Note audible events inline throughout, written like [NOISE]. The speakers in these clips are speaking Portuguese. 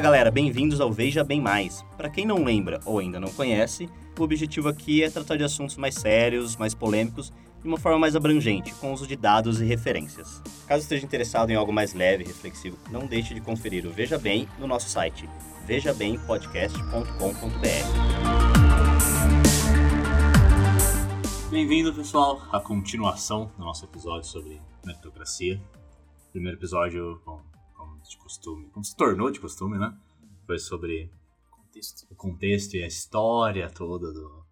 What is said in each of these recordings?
Fala galera, bem-vindos ao Veja Bem Mais. Para quem não lembra ou ainda não conhece, o objetivo aqui é tratar de assuntos mais sérios, mais polêmicos, de uma forma mais abrangente, com uso de dados e referências. Caso esteja interessado em algo mais leve e reflexivo, não deixe de conferir o Veja Bem no nosso site, vejabempodcast.com.br. Bem-vindo, pessoal, à continuação do nosso episódio sobre meritocracia. Primeiro episódio, como de costume, como se tornou de costume, né? Foi sobre Contexto. o contexto e a história toda do-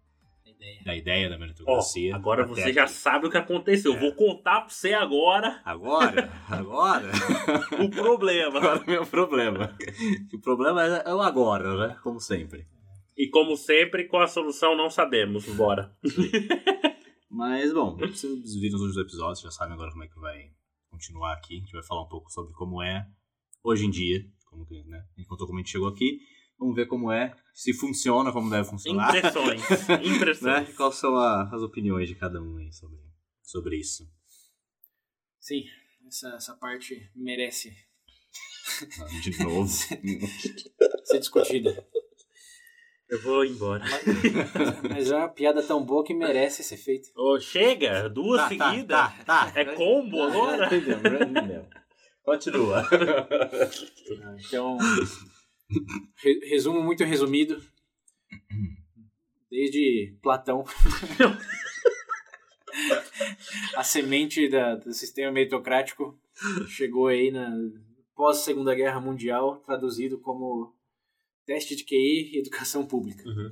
ideia. da ideia da meritocracia. agora até você já aqui. sabe o que aconteceu. Eu vou contar pra você agora Agora? [LAUGHS] Agora? o problema. [LAUGHS] agora é o meu problema. O problema é, é o agora, né? Como sempre. E como sempre, com a solução não sabemos. Bora. [LAUGHS] Mas, bom, vocês viram os últimos episódios, já sabem agora como é que vai continuar aqui. A gente vai falar um pouco sobre como é hoje em dia, como que, né? A gente contou como a gente chegou aqui. Vamos ver como é, se funciona, como deve funcionar. Impressões. [LAUGHS] né? Impressões. Quais são a- as opiniões de cada um aí sobre, sobre isso. Sim, essa, essa parte merece De novo. [LAUGHS] ser discutida. Eu vou embora. Mas é uma piada tão boa que merece ser feita. Ô, chega, duas Tá, tá, seguidas. tá, tá. É combo agora? Entendeu, entendeu. Continua. [LAUGHS] Então, re- resumo muito resumido. Desde Platão. [LAUGHS] A semente da- do sistema meritocrático chegou aí na pós Segunda Guerra Mundial, traduzido como teste de QI e educação pública. Uhum.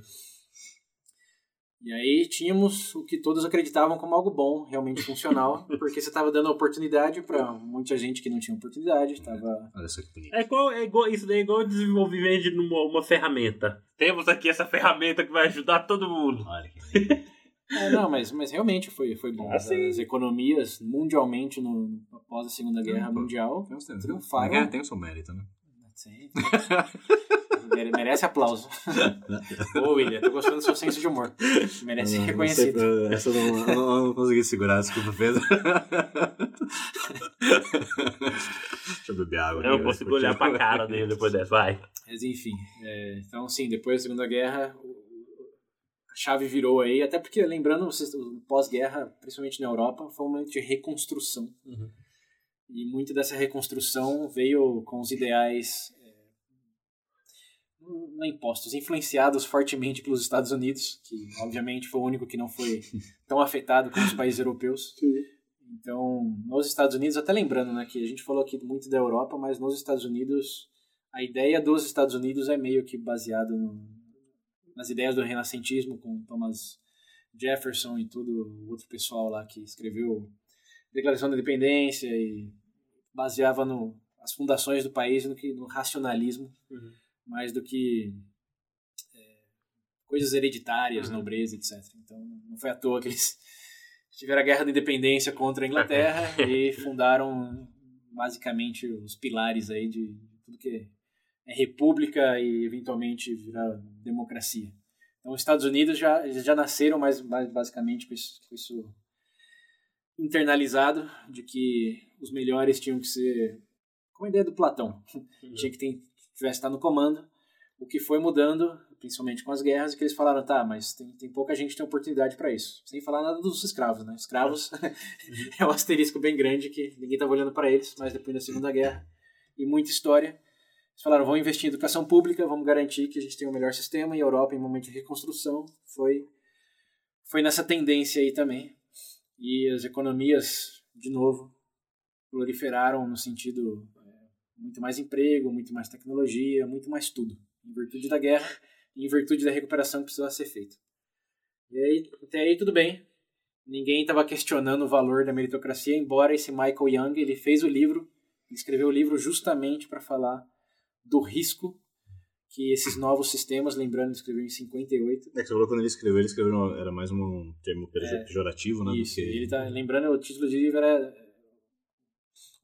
E aí tínhamos o que todos acreditavam como algo bom, realmente funcional, [LAUGHS] porque você estava dando oportunidade para muita gente que não tinha oportunidade, estava Olha só que bonito. É igual, é igual, isso daí é igual desenvolvimento de uma, uma ferramenta. Temos aqui essa ferramenta que vai ajudar todo mundo. Olha. [LAUGHS] É, não, mas, mas realmente foi, foi bom. Ah, As, economias mundialmente no, após a Segunda Guerra. Mundial Tem, triunfaram. tem, tem o seu mérito, né? Sim. [LAUGHS] Mere- Merece aplauso. [LAUGHS] Ô, William, tô gostando do seu senso de humor. Merece ser Não, não reconhecido. sei, essa eu não, eu não, não consegui segurar, desculpa, Pedro. Deixa eu beber água. Eu não aqui, consigo olhar pra cara dele depois dessa. Vai. Mas enfim, é, então sim, depois da Segunda Guerra, a chave virou aí, até porque, lembrando, pós-guerra, principalmente na Europa, foi um momento de reconstrução. Uhum. E muito dessa reconstrução veio com os ideais é, não impostos, influenciados fortemente pelos Estados Unidos, que obviamente foi o único que não foi tão afetado como os países europeus. [LAUGHS] Então, nos Estados Unidos, até lembrando, né, que a gente falou aqui muito da Europa, mas nos Estados Unidos, a ideia dos Estados Unidos é meio que baseado no, nas ideias do renascentismo, com Thomas Jefferson e todo o outro pessoal lá que escreveu Declaração da Independência e baseava no as fundações do país no que no racionalismo Uhum. Mais do que é, coisas hereditárias, Uhum. nobreza, etc. Então não foi à toa que eles [LAUGHS] tiveram a guerra da independência contra a Inglaterra [LAUGHS] e fundaram basicamente os pilares aí de, tudo que é república e eventualmente virar democracia. Então os Estados Unidos já já nasceram mais, mais basicamente com isso, com isso internalizado de que os melhores tinham que ser como a ideia do Platão [LAUGHS] tinha que ter, tivesse estar no comando. O que foi mudando, principalmente com as guerras, é que eles falaram, tá, mas tem, tem pouca gente que tem oportunidade para isso. Sem falar nada dos escravos, né? Escravos é [LAUGHS] um asterisco bem grande que ninguém estava olhando para eles, mas depois da Segunda Guerra e muita história, eles falaram, vamos investir em educação pública, vamos garantir que a gente tem o melhor sistema, e a Europa, em momento de reconstrução, foi, foi nessa tendência aí também. E as economias, de novo, proliferaram no sentido muito mais emprego, muito mais tecnologia, muito mais tudo, em virtude da guerra e em virtude da recuperação que precisava ser feita. E aí, até aí tudo bem. Ninguém estava questionando o valor da meritocracia, embora esse Michael Young, ele fez o livro, escreveu o livro justamente para falar do risco que esses novos sistemas, lembrando, ele escreveu em 58. É que você falou quando ele escreveu, ele escreveu, era mais um termo É. pejorativo, né? do Isso, que- ele tá, lembrando, o título do livro era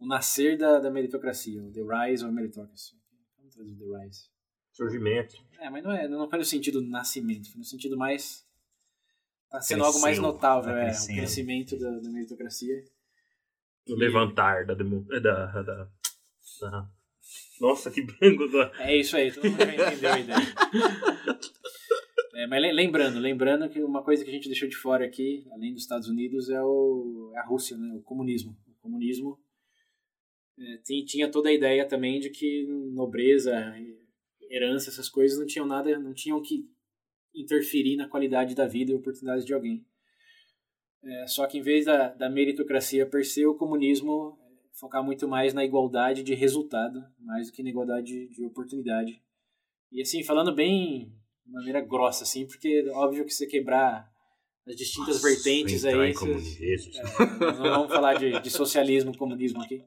O Nascer da, da Meritocracia, o The Rise of Meritocracy. Vamos traduzir The Rise. Surgimento. É, mas não, é, não foi no sentido nascimento, foi no sentido mais. Tá sendo algo Cresceu, mais notável, tá é, o crescimento da, da meritocracia. O levantar da, demo, da, da, da- Nossa, que branco agora. É isso aí, todo mundo já entendeu a ideia. [LAUGHS] É, mas le- lembrando, lembrando que uma coisa que a gente deixou de fora aqui, além dos Estados Unidos, é, o, é a Rússia, né? o comunismo. O comunismo é, ti- tinha toda a ideia também de que nobreza, herança, essas coisas não tinham nada, não tinham que interferir na qualidade da vida e oportunidades de alguém. É, só que em vez da, da meritocracia per se, o comunismo é, focar muito mais na igualdade de resultado, mais do que na igualdade de, de oportunidade. E assim, falando bem de maneira grossa, assim, porque óbvio que você quebrar as distintas vertentes Entrar aí. em é, não vamos falar de, de socialismo, comunismo aqui.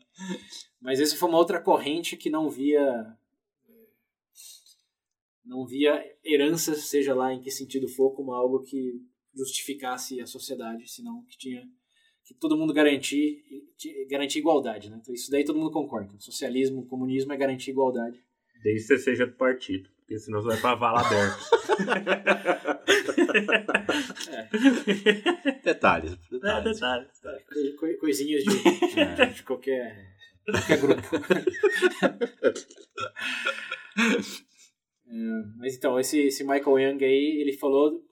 Mas esse foi uma outra corrente que não via não via herança, seja lá em que sentido for, como algo que justificasse a sociedade, senão que tinha que todo mundo garantir garantir igualdade, né? Então isso daí todo mundo concorda. Socialismo, comunismo é garantir igualdade. Desde que você seja do partido. Porque senão você vai pra vala aberta. Detalhes. É, detalhes. detalhe. Co- co- Coisinhas de, de qualquer, qualquer grupo. É, mas então, esse, esse Michael Young aí, ele falou,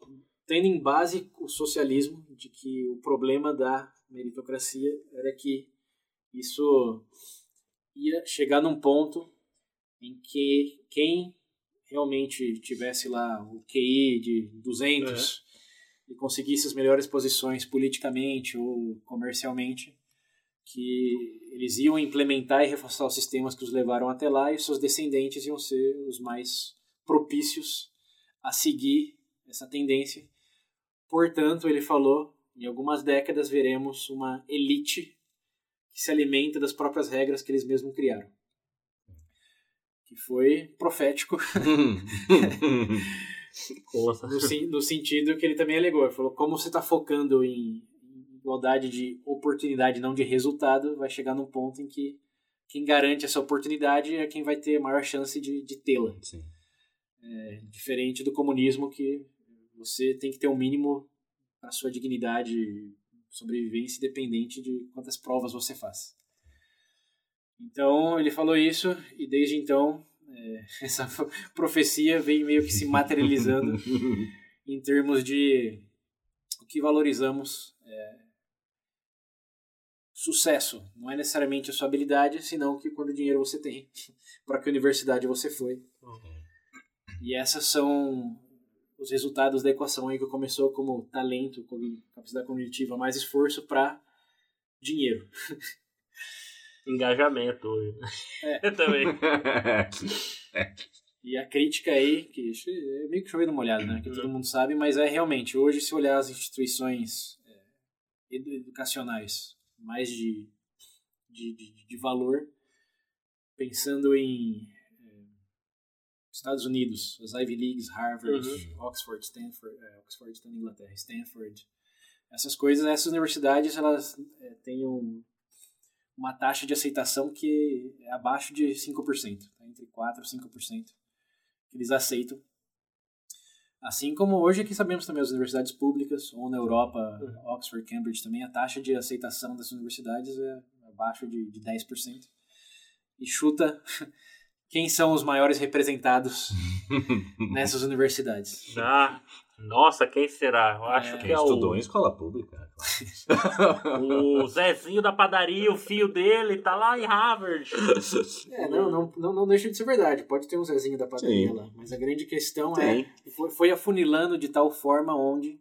tendo em base o socialismo, de que o problema da meritocracia era que isso ia chegar num ponto em que quem realmente tivesse lá o QI de 200 e conseguisse as melhores posições politicamente ou comercialmente, que eles iam implementar e reforçar os sistemas que os levaram até lá e os seus descendentes iam ser os mais propícios a seguir essa tendência. Portanto, ele falou, em algumas décadas veremos uma elite que se alimenta das próprias regras que eles mesmos criaram. Que foi profético [LAUGHS] no, no sentido que ele também alegou. Ele falou, como você está focando em igualdade de oportunidade, não de resultado, vai chegar num ponto em que quem garante essa oportunidade é quem vai ter maior chance de, de tê-la. É diferente do comunismo que você tem que ter um mínimo para sua dignidade, sobrevivência, independente de quantas provas você faz. Então ele falou isso e desde então é, [LAUGHS] essa profecia vem meio que se materializando [LAUGHS] em termos de o que valorizamos é, sucesso. Não é necessariamente a sua habilidade, senão que quando dinheiro você tem, [LAUGHS] para que universidade você foi. E essas são os resultados da equação aí que começou como talento, capacidade cognitiva, mais esforço para dinheiro. Engajamento hoje. É. [LAUGHS] também. [LAUGHS] E a crítica aí, que é meio que chovendo molhado, né? Que todo mundo sabe, mas é realmente, hoje, se olhar as instituições é, edu- educacionais mais de, de, de, de valor, pensando em é, Estados Unidos, as Ivy Leagues, Harvard, Oxford, Stanford, é, Oxford está na Inglaterra, Stanford, essas coisas, essas universidades, elas é, têm um, uma taxa de aceitação que é abaixo de 5%, tá? entre 4% e 5% que eles aceitam. Assim como hoje aqui sabemos também as universidades públicas, ou na Europa, Oxford, Cambridge também, a taxa de aceitação das universidades é abaixo de, de 10%. E chuta [LAUGHS] quem são os maiores representados [LAUGHS] nessas universidades. Ah, nossa, quem será? Eu acho É, que Quem é estudou o, em escola pública. o [LAUGHS] Zezinho da padaria, o filho dele, tá lá em Harvard. É, não, não, não, não deixa de ser verdade. Pode ter um Zezinho da padaria Sim. lá. Mas a grande questão Tem. é foi, foi afunilando de tal forma onde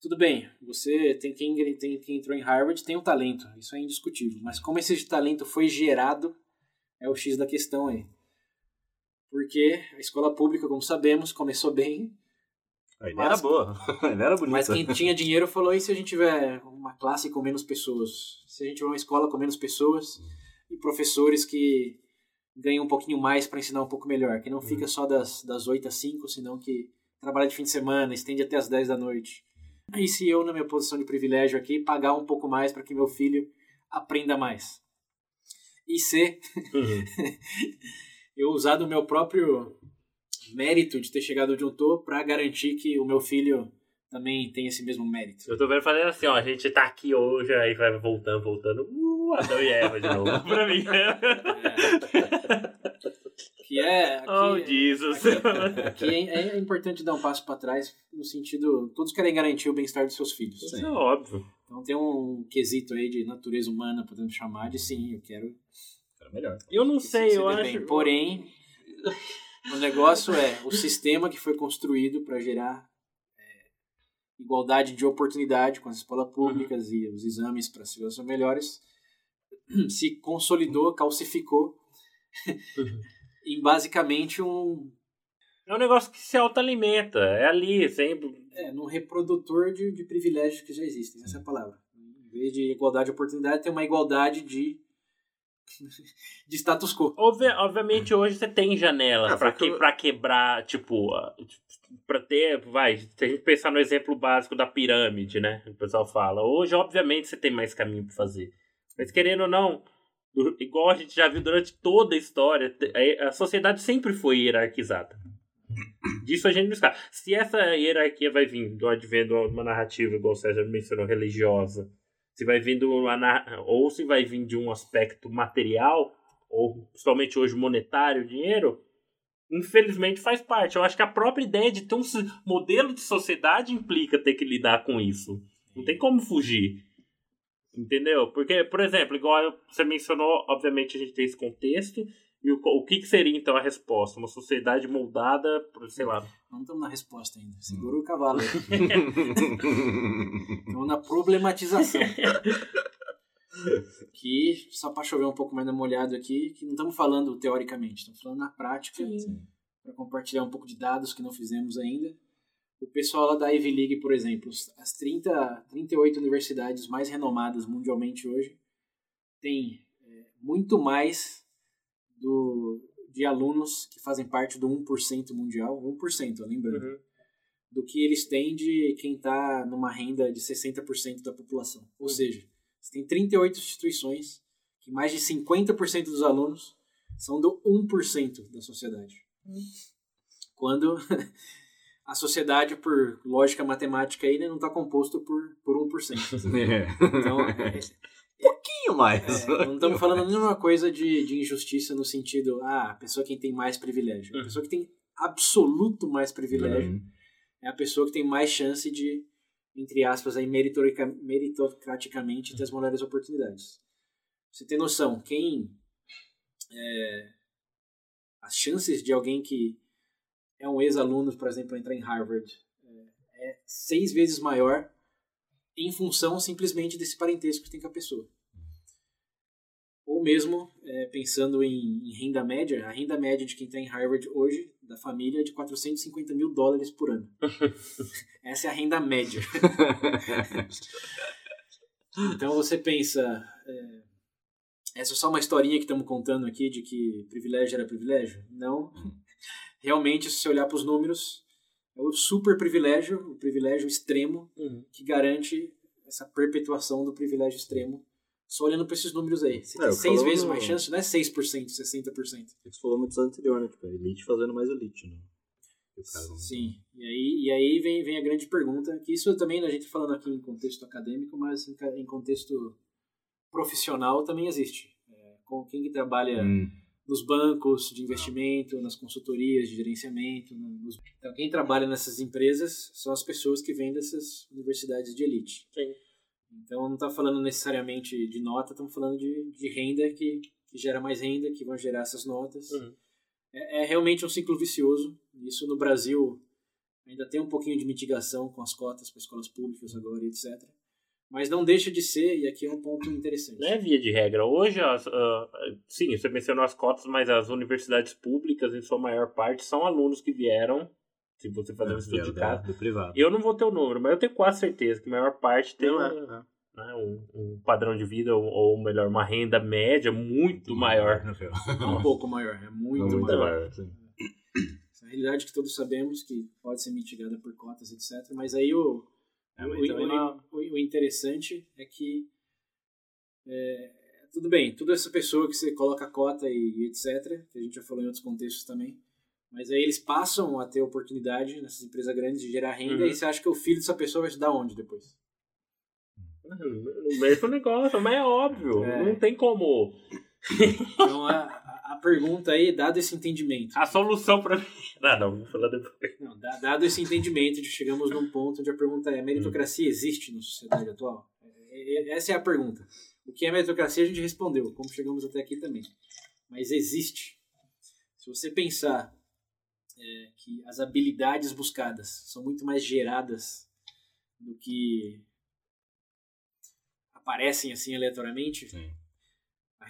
tudo bem, você tem quem, tem quem entrou em Harvard tem um talento, isso é indiscutível. Mas como esse talento foi gerado é o X da questão aí. Porque a escola pública, como sabemos, começou bem, A ideia era boa. [LAUGHS] A ideia era bonita. mas quem tinha dinheiro falou: e se a gente tiver uma classe com menos pessoas? Se a gente tiver uma escola com menos pessoas e professores que ganham um pouquinho mais para ensinar um pouco melhor, que não fica só das, das 8 às 5, senão que trabalha de fim de semana, estende até as 10 da noite. E se eu, na minha posição de privilégio aqui, pagar um pouco mais para que meu filho aprenda mais? E se [LAUGHS] eu usar do meu próprio mérito de ter chegado onde eu tô para garantir que o meu filho também tem esse mesmo mérito. Eu tô vendo fazendo assim, ó, a gente tá aqui hoje, aí vai voltando, voltando. Uh, Adão e Eva de novo, [LAUGHS] pra mim. Que é. Aqui, oh, Jesus. Aqui é, é importante dar um passo para trás, no sentido. Todos querem garantir o bem-estar dos seus filhos. Isso é óbvio. Então tem um quesito aí de natureza humana, podemos chamar de sim, eu quero. Era melhor. Eu não sei, se eu acho. bem. Porém, o negócio é o sistema que foi construído para gerar é, igualdade de oportunidade com as escolas públicas e os exames para segurança melhores [CLEARS THROAT] se consolidou, calcificou [LAUGHS] em basicamente um É um negócio que se autoalimenta. É ali, sempre. é, num reprodutor de, de privilégios que já existem, essa é a palavra. Em vez de igualdade de oportunidade, tem uma igualdade de [LAUGHS] de status quo. Obvi- obviamente hoje você tem janela Ah, pra, foi que, quebrar, tipo, ah, pra ter, vai, se a gente pensar no exemplo básico da pirâmide, né? O pessoal fala. Hoje, obviamente, você tem mais caminho pra fazer. Mas querendo ou não, igual a gente já viu durante toda a história, te- a sociedade sempre foi hierarquizada. Disso a gente não escapa. Se essa hierarquia vai vir do advento de uma narrativa, igual o César mencionou, religiosa, se vai vir de uma, ou se vai vir de um aspecto material, ou principalmente hoje monetário, dinheiro, infelizmente faz parte. Eu acho que a própria ideia de ter um modelo de sociedade implica ter que lidar com isso. Não tem como fugir. Entendeu? Porque, por exemplo, igual você mencionou, obviamente a gente tem esse contexto. E o, o que, que seria então a resposta? Uma sociedade moldada por, sei lá. Não estamos na resposta ainda. Segura o cavalo. [LAUGHS] Estamos na problematização. que, só para chover um pouco mais na molhado aqui, que não estamos falando teoricamente, estamos falando na prática, para compartilhar um pouco de dados que não fizemos ainda. O pessoal lá da Ivy League, por exemplo, as 30, 38 universidades mais renomadas mundialmente hoje, tem é, muito mais do, de alunos que fazem parte do 1% mundial, 1%, lembrando, Uhum. do que eles têm de quem está numa renda de 60% da população. Ou seja, você tem 38 instituições que mais de 50% dos alunos são do 1% da sociedade. Quando [LAUGHS] a sociedade, por lógica matemática, aí, né, não está composto por, por 1%. [LAUGHS] Então, é, pouquinho mais. é, [LAUGHS] não estamos falando nenhuma coisa de, de injustiça no sentido, ah, a pessoa que tem mais privilégio. A Uhum. pessoa que tem absoluto mais privilégio Uhum. é a pessoa que tem mais chance de, entre aspas, aí, meritocraticamente ter as melhores oportunidades. Você tem noção, quem. é, as chances de alguém que é um ex-aluno, por exemplo, entrar em Harvard é, é seis vezes maior em função simplesmente desse parentesco que tem com a pessoa. Ou mesmo, é, pensando em, em renda média, a renda média de quem está em Harvard hoje, da família, é de 450 mil dólares por ano. [LAUGHS] Essa é a renda média. Então você pensa, é, essa é só uma historinha que estamos contando aqui de que privilégio era privilégio? Não. Realmente, se você olhar para os números, é o super privilégio, o privilégio extremo, Uhum. que garante essa perpetuação do privilégio extremo. Só olhando para esses números aí. Você É, tem seis vezes no- mais chance, não é 6%, 60%. Você falou no episódio anterior, né? Tipo, elite fazendo mais elite, né? E Sim. E aí, e aí vem, vem a grande pergunta, que isso também a gente tá falando aqui em contexto acadêmico, mas em, em contexto profissional também existe. É, com quem que trabalha Hum. Nos bancos de investimento, nas consultorias de gerenciamento. no- nos- Então, quem trabalha nessas empresas são as pessoas que vêm dessas universidades de elite. Sim. Então, não está falando necessariamente de nota, estamos falando de, de renda que, que gera mais renda, que vão gerar essas notas. Uhum. É, é realmente um ciclo vicioso. Isso no Brasil ainda tem um pouquinho de mitigação com as cotas para escolas públicas agora, etc. Mas não deixa de ser, e aqui é um ponto interessante. Não é via de regra. Hoje, as, ah, sim, você mencionou as cotas, mas as universidades públicas, em sua maior parte, são alunos que vieram, se você fazer um estudo Vieram de casa. do privado. Eu não vou ter o número, mas eu tenho quase certeza que a maior parte tem Não, um, é, é. né, um- um padrão de vida, ou, ou melhor, uma renda média muito maior. É um pouco maior, é muito, Muito maior. maior, sim. Essa realidade que todos sabemos que pode ser mitigada por cotas, etc. Mas aí o, É, o, também o- interessante é que é, tudo bem, toda essa pessoa que você coloca cota e, etc, que a gente já falou em outros contextos também, mas aí eles passam a ter oportunidade nessas empresas grandes de gerar renda Uhum. e você acha que o filho dessa pessoa vai estudar onde depois? No mesmo negócio, mas é óbvio. É. Não tem como. [LAUGHS] Então a pergunta aí, dado esse entendimento, A solução pra mim. Não, [LAUGHS] não, vou falar depois. não, da- dado esse entendimento de chegamos num ponto onde a pergunta é: meritocracia existe na sociedade atual? É- é- Essa é a pergunta. O que é meritocracia a gente respondeu, como chegamos até aqui também. Mas existe. Se você pensar é, que as habilidades buscadas são muito mais geradas do que aparecem assim aleatoriamente, Sim.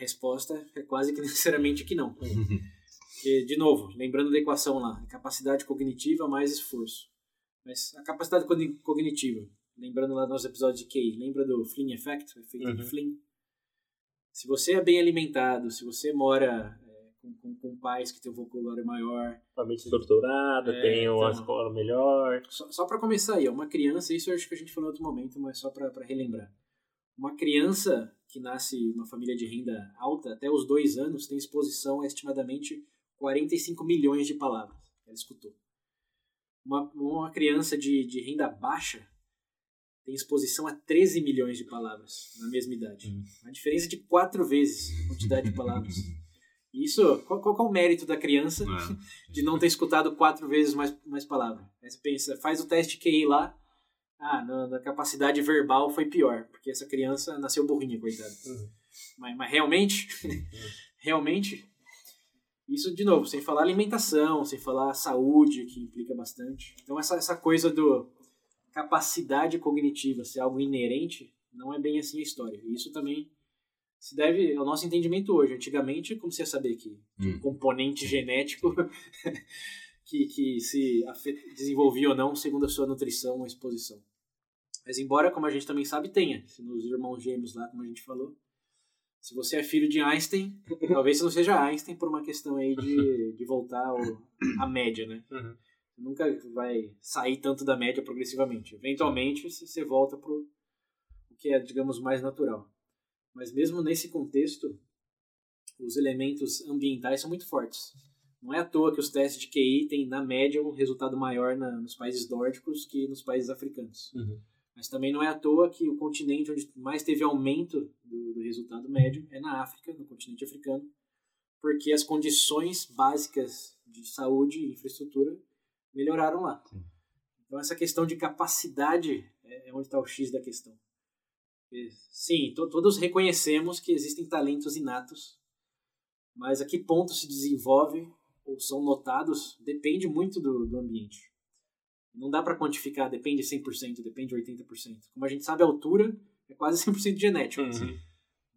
A resposta é quase que [LAUGHS] necessariamente que não. Porque, de novo, lembrando da equação lá, capacidade cognitiva mais esforço. Mas a capacidade cogni- cognitiva, lembrando lá nos episódios de QI, lembra do Flynn Effect, o efeito de Uhum. Flynn? Se você é bem alimentado, se você mora é, com, com, com pais que têm um vocabulário maior, Família estruturada, É, tem uma então. escola melhor. só, só para começar aí, uma criança, isso eu acho que a gente falou em outro momento, mas só para relembrar. Uma criança que nasce uma família de renda alta, até os dois anos, tem exposição a estimadamente 45 milhões de palavras que ela escutou. Uma, uma criança de, de renda baixa tem exposição a 13 milhões de palavras na mesma idade. Hum. Uma diferença de quatro vezes a quantidade de palavras. Isso, qual, qual é o mérito da criança É. de não ter escutado quatro vezes mais, mais palavra. Aí você pensa, faz o teste QI lá, ah, na, na capacidade verbal foi pior, porque essa criança nasceu burrinha, coitada. Uhum. Mas, mas realmente, [LAUGHS] realmente, isso de novo, sem falar alimentação, sem falar saúde, que implica bastante. Então essa, essa coisa do capacidade cognitiva ser algo inerente, não é bem assim a história. E isso também se deve ao nosso entendimento hoje. Antigamente, como você ia saber que Hum. componente genético [LAUGHS] que, que se desenvolvia ou não segundo a sua nutrição ou exposição. Mas embora, como a gente também sabe, tenha. Se nos irmãos gêmeos lá, como a gente falou, se você é filho de Einstein, [LAUGHS] talvez você não seja Einstein por uma questão aí de, de voltar ao, à média, né? Uhum. Nunca vai sair tanto da média progressivamente. Eventualmente, você você volta pro o que é, digamos, mais natural. Mas mesmo nesse contexto, os elementos ambientais são muito fortes. Não é à toa que os testes de QI têm, na média, um resultado maior na- nos países nórdicos que nos países africanos. Uhum. Mas também não é à toa que o continente onde mais teve aumento do, do resultado médio é na África, no continente africano, porque as condições básicas de saúde e infraestrutura melhoraram lá. Sim. Então essa questão de capacidade é é onde está o X da questão. Sim, to- todos reconhecemos que existem talentos inatos, mas a que ponto se desenvolve ou são notados depende muito do, do ambiente. Não dá para quantificar, depende 100%, depende 80%. Como a gente sabe, a altura é quase [LAUGHS] 100% genético. Uhum.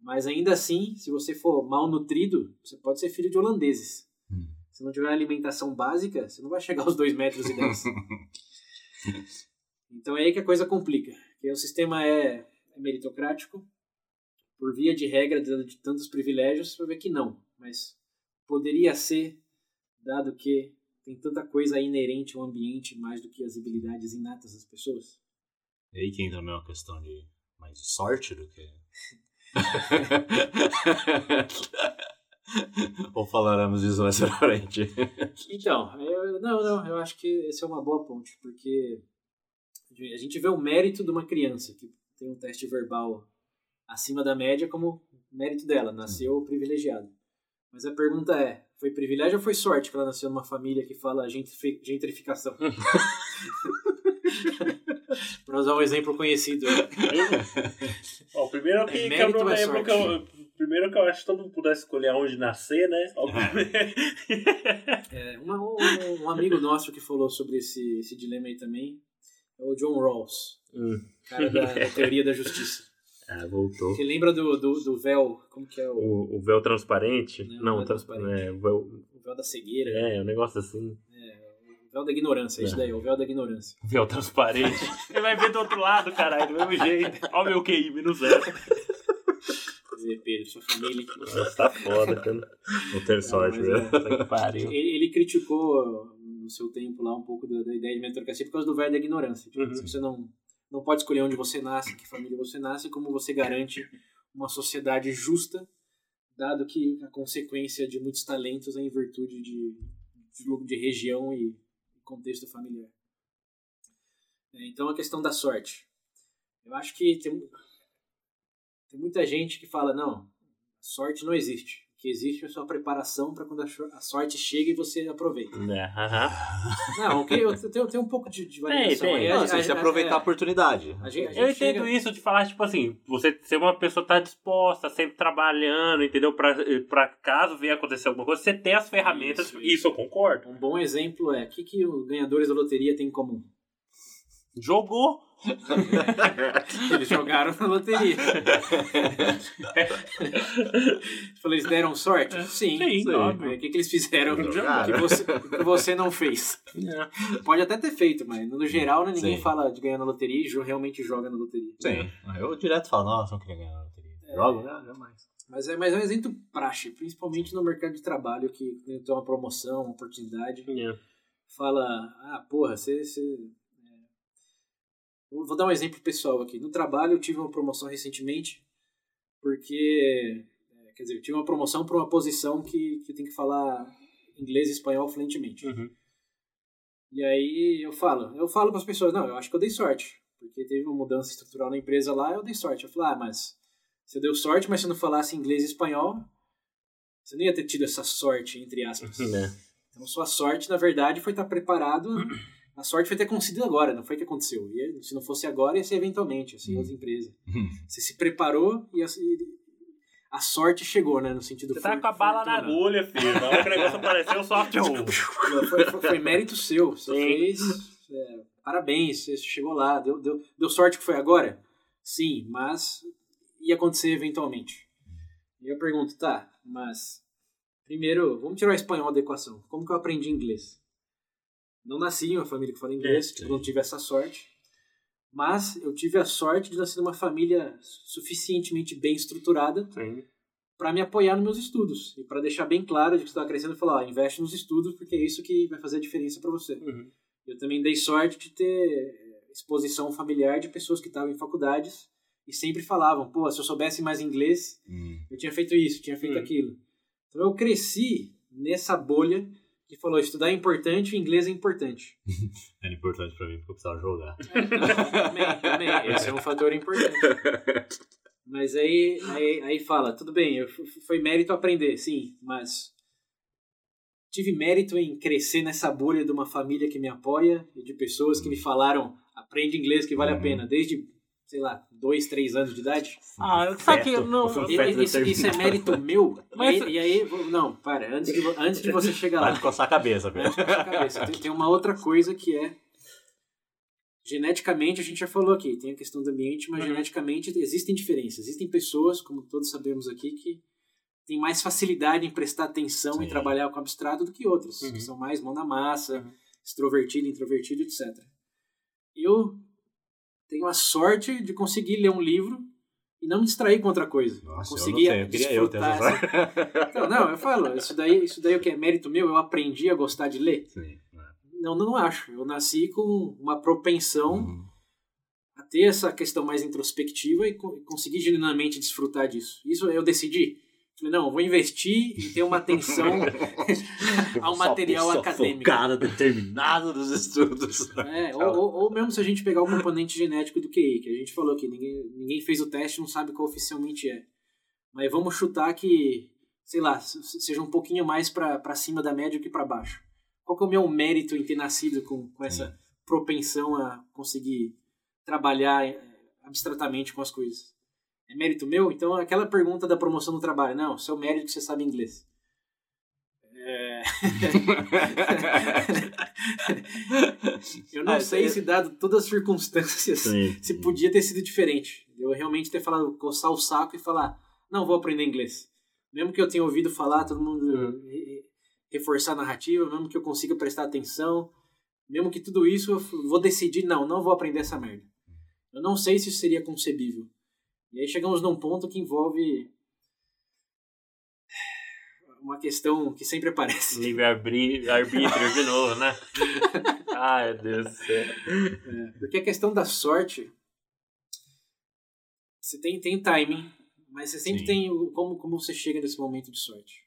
Mas ainda assim, se você for mal nutrido, você pode ser filho de holandeses. Hum. Se não tiver alimentação básica, você não vai chegar aos 2 metros e 10. [LAUGHS] então é aí que a coisa complica. Porque o sistema é, é meritocrático, por via de regra, de, de tantos privilégios, você vai ver que não. Mas poderia ser, dado que tem tanta coisa inerente ao ambiente mais do que as habilidades inatas das pessoas. E aí que entra uma questão de mais de sorte do que. [LAUGHS] Ou falaremos disso mais pra frente. Então, eu, não, não, eu acho que esse é uma boa ponte, porque a gente vê o mérito de uma criança que tem um teste verbal acima da média como mérito dela, nasceu privilegiada. Mas a pergunta é, foi privilégio ou foi sorte que ela nasceu numa família que fala gentrifi- gentrificação? [LAUGHS] Para usar um exemplo conhecido. Ó, primeiro que, É que eu não é lembro que eu. Primeiro que eu acho que todo mundo pudesse escolher onde nascer, né? [LAUGHS] Obviamente. É, uma- um, um amigo nosso que falou sobre esse, esse dilema aí também é o John Rawls, Hum. cara da, da [LAUGHS] teoria da justiça. Ah, voltou. Você lembra do, do, do véu, como que é o, O, o véu transparente? Não, Não, não é trans- transparente. É, o véu, o véu da cegueira? é, um negócio assim. O véu da ignorância, é isso É. daí, o véu da ignorância. [LAUGHS] Véu transparente. Você vai ver do outro lado, caralho, do mesmo jeito. Ó, o meu QI, menos zero. Dizer, Pedro, sua família... Nossa, tá foda, cara. Vou ter sorte, mas né? é. Ele, ele criticou no seu tempo lá um pouco da, da ideia de meritocracia por causa do véu da ignorância. Tipo, Uhum. se Você não, não pode escolher onde você nasce, que família você nasce, como você garante uma sociedade justa, dado que a consequência de muitos talentos é em virtude de, de, de região e contexto familiar. É, Então, a questão da sorte. Eu acho que tem, Tem muita gente que fala, não, sorte não existe. Que existe a sua preparação para quando a a sorte chega e você aproveita. É, aham. [LAUGHS] Não, ok, eu tenho, eu tenho um pouco de, de validação tem. aí. Não, A- assim, a- você a- aproveitar a é, oportunidade. a gente- a Eu gente entendo chega- isso de falar, tipo assim, você ser uma pessoa que tá disposta, sempre trabalhando, entendeu? Pra, pra caso venha acontecer alguma coisa, você ter as ferramentas. Isso, Isso, isso. eu concordo. Um bom exemplo é o que, que os ganhadores da loteria têm em comum? Jogou. [LAUGHS] Eles jogaram na loteria. [LAUGHS] Falei, eles deram sorte? Sim. Sim, óbvio. O que, que eles fizeram que você, que você não fez? Pode até ter feito, mas no geral né, ninguém Sim. fala de ganhar na loteria e jo- realmente joga na loteria. Sim. Eu direto falo, nossa, não queria ganhar na loteria. Jogo? Não, jamais. Mas é, mas é um exemplo praxe, principalmente no mercado de trabalho, que né, tem uma promoção, uma oportunidade. É. fala, ah, porra, você. Vou dar um exemplo pessoal aqui. No trabalho eu tive uma promoção recentemente, porque. é, Quer dizer, eu tive uma promoção para uma posição que, que tenho que falar inglês e espanhol fluentemente. Uhum. E aí eu falo, eu falo para as pessoas, não, eu acho que eu dei sorte, porque teve uma mudança estrutural na empresa lá, eu dei sorte. Eu falo, ah, mas você deu sorte, mas se não falasse inglês e espanhol, você não ia ter tido essa sorte, entre aspas. [LAUGHS] É. Então, sua sorte, na verdade, foi estar preparado. [CLEARS THROAT] A sorte foi ter acontecido agora, não foi o que aconteceu. Ia- se não fosse agora, ia ser eventualmente, assim, Hum. outra empresa. Você se preparou e a, e a sorte chegou, né? No sentido Você tá com a bala na agulha, filho. Na hora que o negócio apareceu, só. [LAUGHS] Foi, foi, foi mérito seu. Você Sim. fez. é, parabéns, você chegou lá. Deu, deu, deu sorte que foi agora? Sim, mas ia acontecer eventualmente. E eu pergunto, tá, mas. Primeiro, vamos tirar o espanhol da equação. Como que eu aprendi inglês? Não nasci em uma família que fala inglês, É, tipo, não tive essa sorte. Mas eu tive a sorte de nascer numa família suficientemente bem estruturada para me apoiar nos meus estudos e para deixar bem claro de que estava crescendo e falar, ó, investe nos estudos porque é isso que vai fazer a diferença para você. Uhum. Eu também dei sorte de ter exposição familiar de pessoas que estavam em faculdades e sempre falavam, pô, se eu soubesse mais inglês, Hum. eu tinha feito isso, tinha feito Hum. aquilo. Então eu cresci nessa bolha que falou, estudar é importante, o inglês é importante. [LAUGHS] Era importante pra mim porque eu precisava jogar. [LAUGHS] também, também, esse é um fator importante. [LAUGHS] Mas aí, aí, aí fala, tudo bem, eu, foi mérito aprender, sim, mas tive mérito em crescer nessa bolha de uma família que me apoia e de pessoas que me falaram, aprende inglês que vale a Uhum. pena, desde, sei lá, dois, três anos de idade. Ah, sabe que eu não. Isso, isso é mérito meu? [LAUGHS] Mas- E, aí- e aí, não, para, antes de, antes de você chegar lá. Vai coçar a cabeça, velho. Tem, tem uma outra coisa que é. Geneticamente, a gente já falou aqui, tem a questão do ambiente, mas Uhum. geneticamente existem diferenças. Existem pessoas, como todos sabemos aqui, que têm mais facilidade em prestar atenção Sim. e trabalhar com abstrato do que outras, Uhum. que são mais mão na massa, Uhum. extrovertido, introvertido, etc. Eu tenho a sorte de conseguir ler um livro e não me distrair com outra coisa. Nossa, eu conseguir não. Eu queria eu ter essa sorte. Não, eu falo, isso daí, isso daí é o que é mérito meu, eu aprendi a gostar de ler. Sim. Não, não acho. Eu nasci com uma propensão Hum. a ter essa questão mais introspectiva e co- conseguir genuinamente desfrutar disso. Isso eu decidi. Não, vou investir em ter uma atenção [LAUGHS] ao material acadêmico. Focado, determinado nos estudos. É, ou, ou, ou mesmo se a gente pegar o componente genético do QI, que a gente falou que ninguém, ninguém fez o teste e não sabe qual oficialmente é. Mas vamos chutar que, sei lá, se- seja um pouquinho mais para cima da média do que para baixo. Qual que é o meu mérito em ter nascido com, com essa propensão a conseguir trabalhar eh, abstratamente com as coisas? É mérito meu? Então, aquela pergunta da promoção no trabalho. Não, seu mérito é que você sabe inglês. É... [LAUGHS] Eu não Ah, sei eu- se, dado todas as circunstâncias, Sim. [LAUGHS] se podia ter sido diferente. Eu realmente ter falado, coçar o saco e falar, não vou aprender inglês. Mesmo que eu tenha ouvido falar, todo mundo re- reforçar a narrativa, mesmo que eu consiga prestar atenção, mesmo que tudo isso, eu vou decidir, não, não vou aprender essa merda. Eu não sei se isso seria concebível. E aí chegamos num ponto que envolve uma questão que sempre aparece. Livre-arbítrio arbítrio de novo, né? [LAUGHS] Ai, meu Deus do céu. Porque a questão da sorte, você tem, tem timing, mas você sempre Sim. tem o, como, como você chega nesse momento de sorte.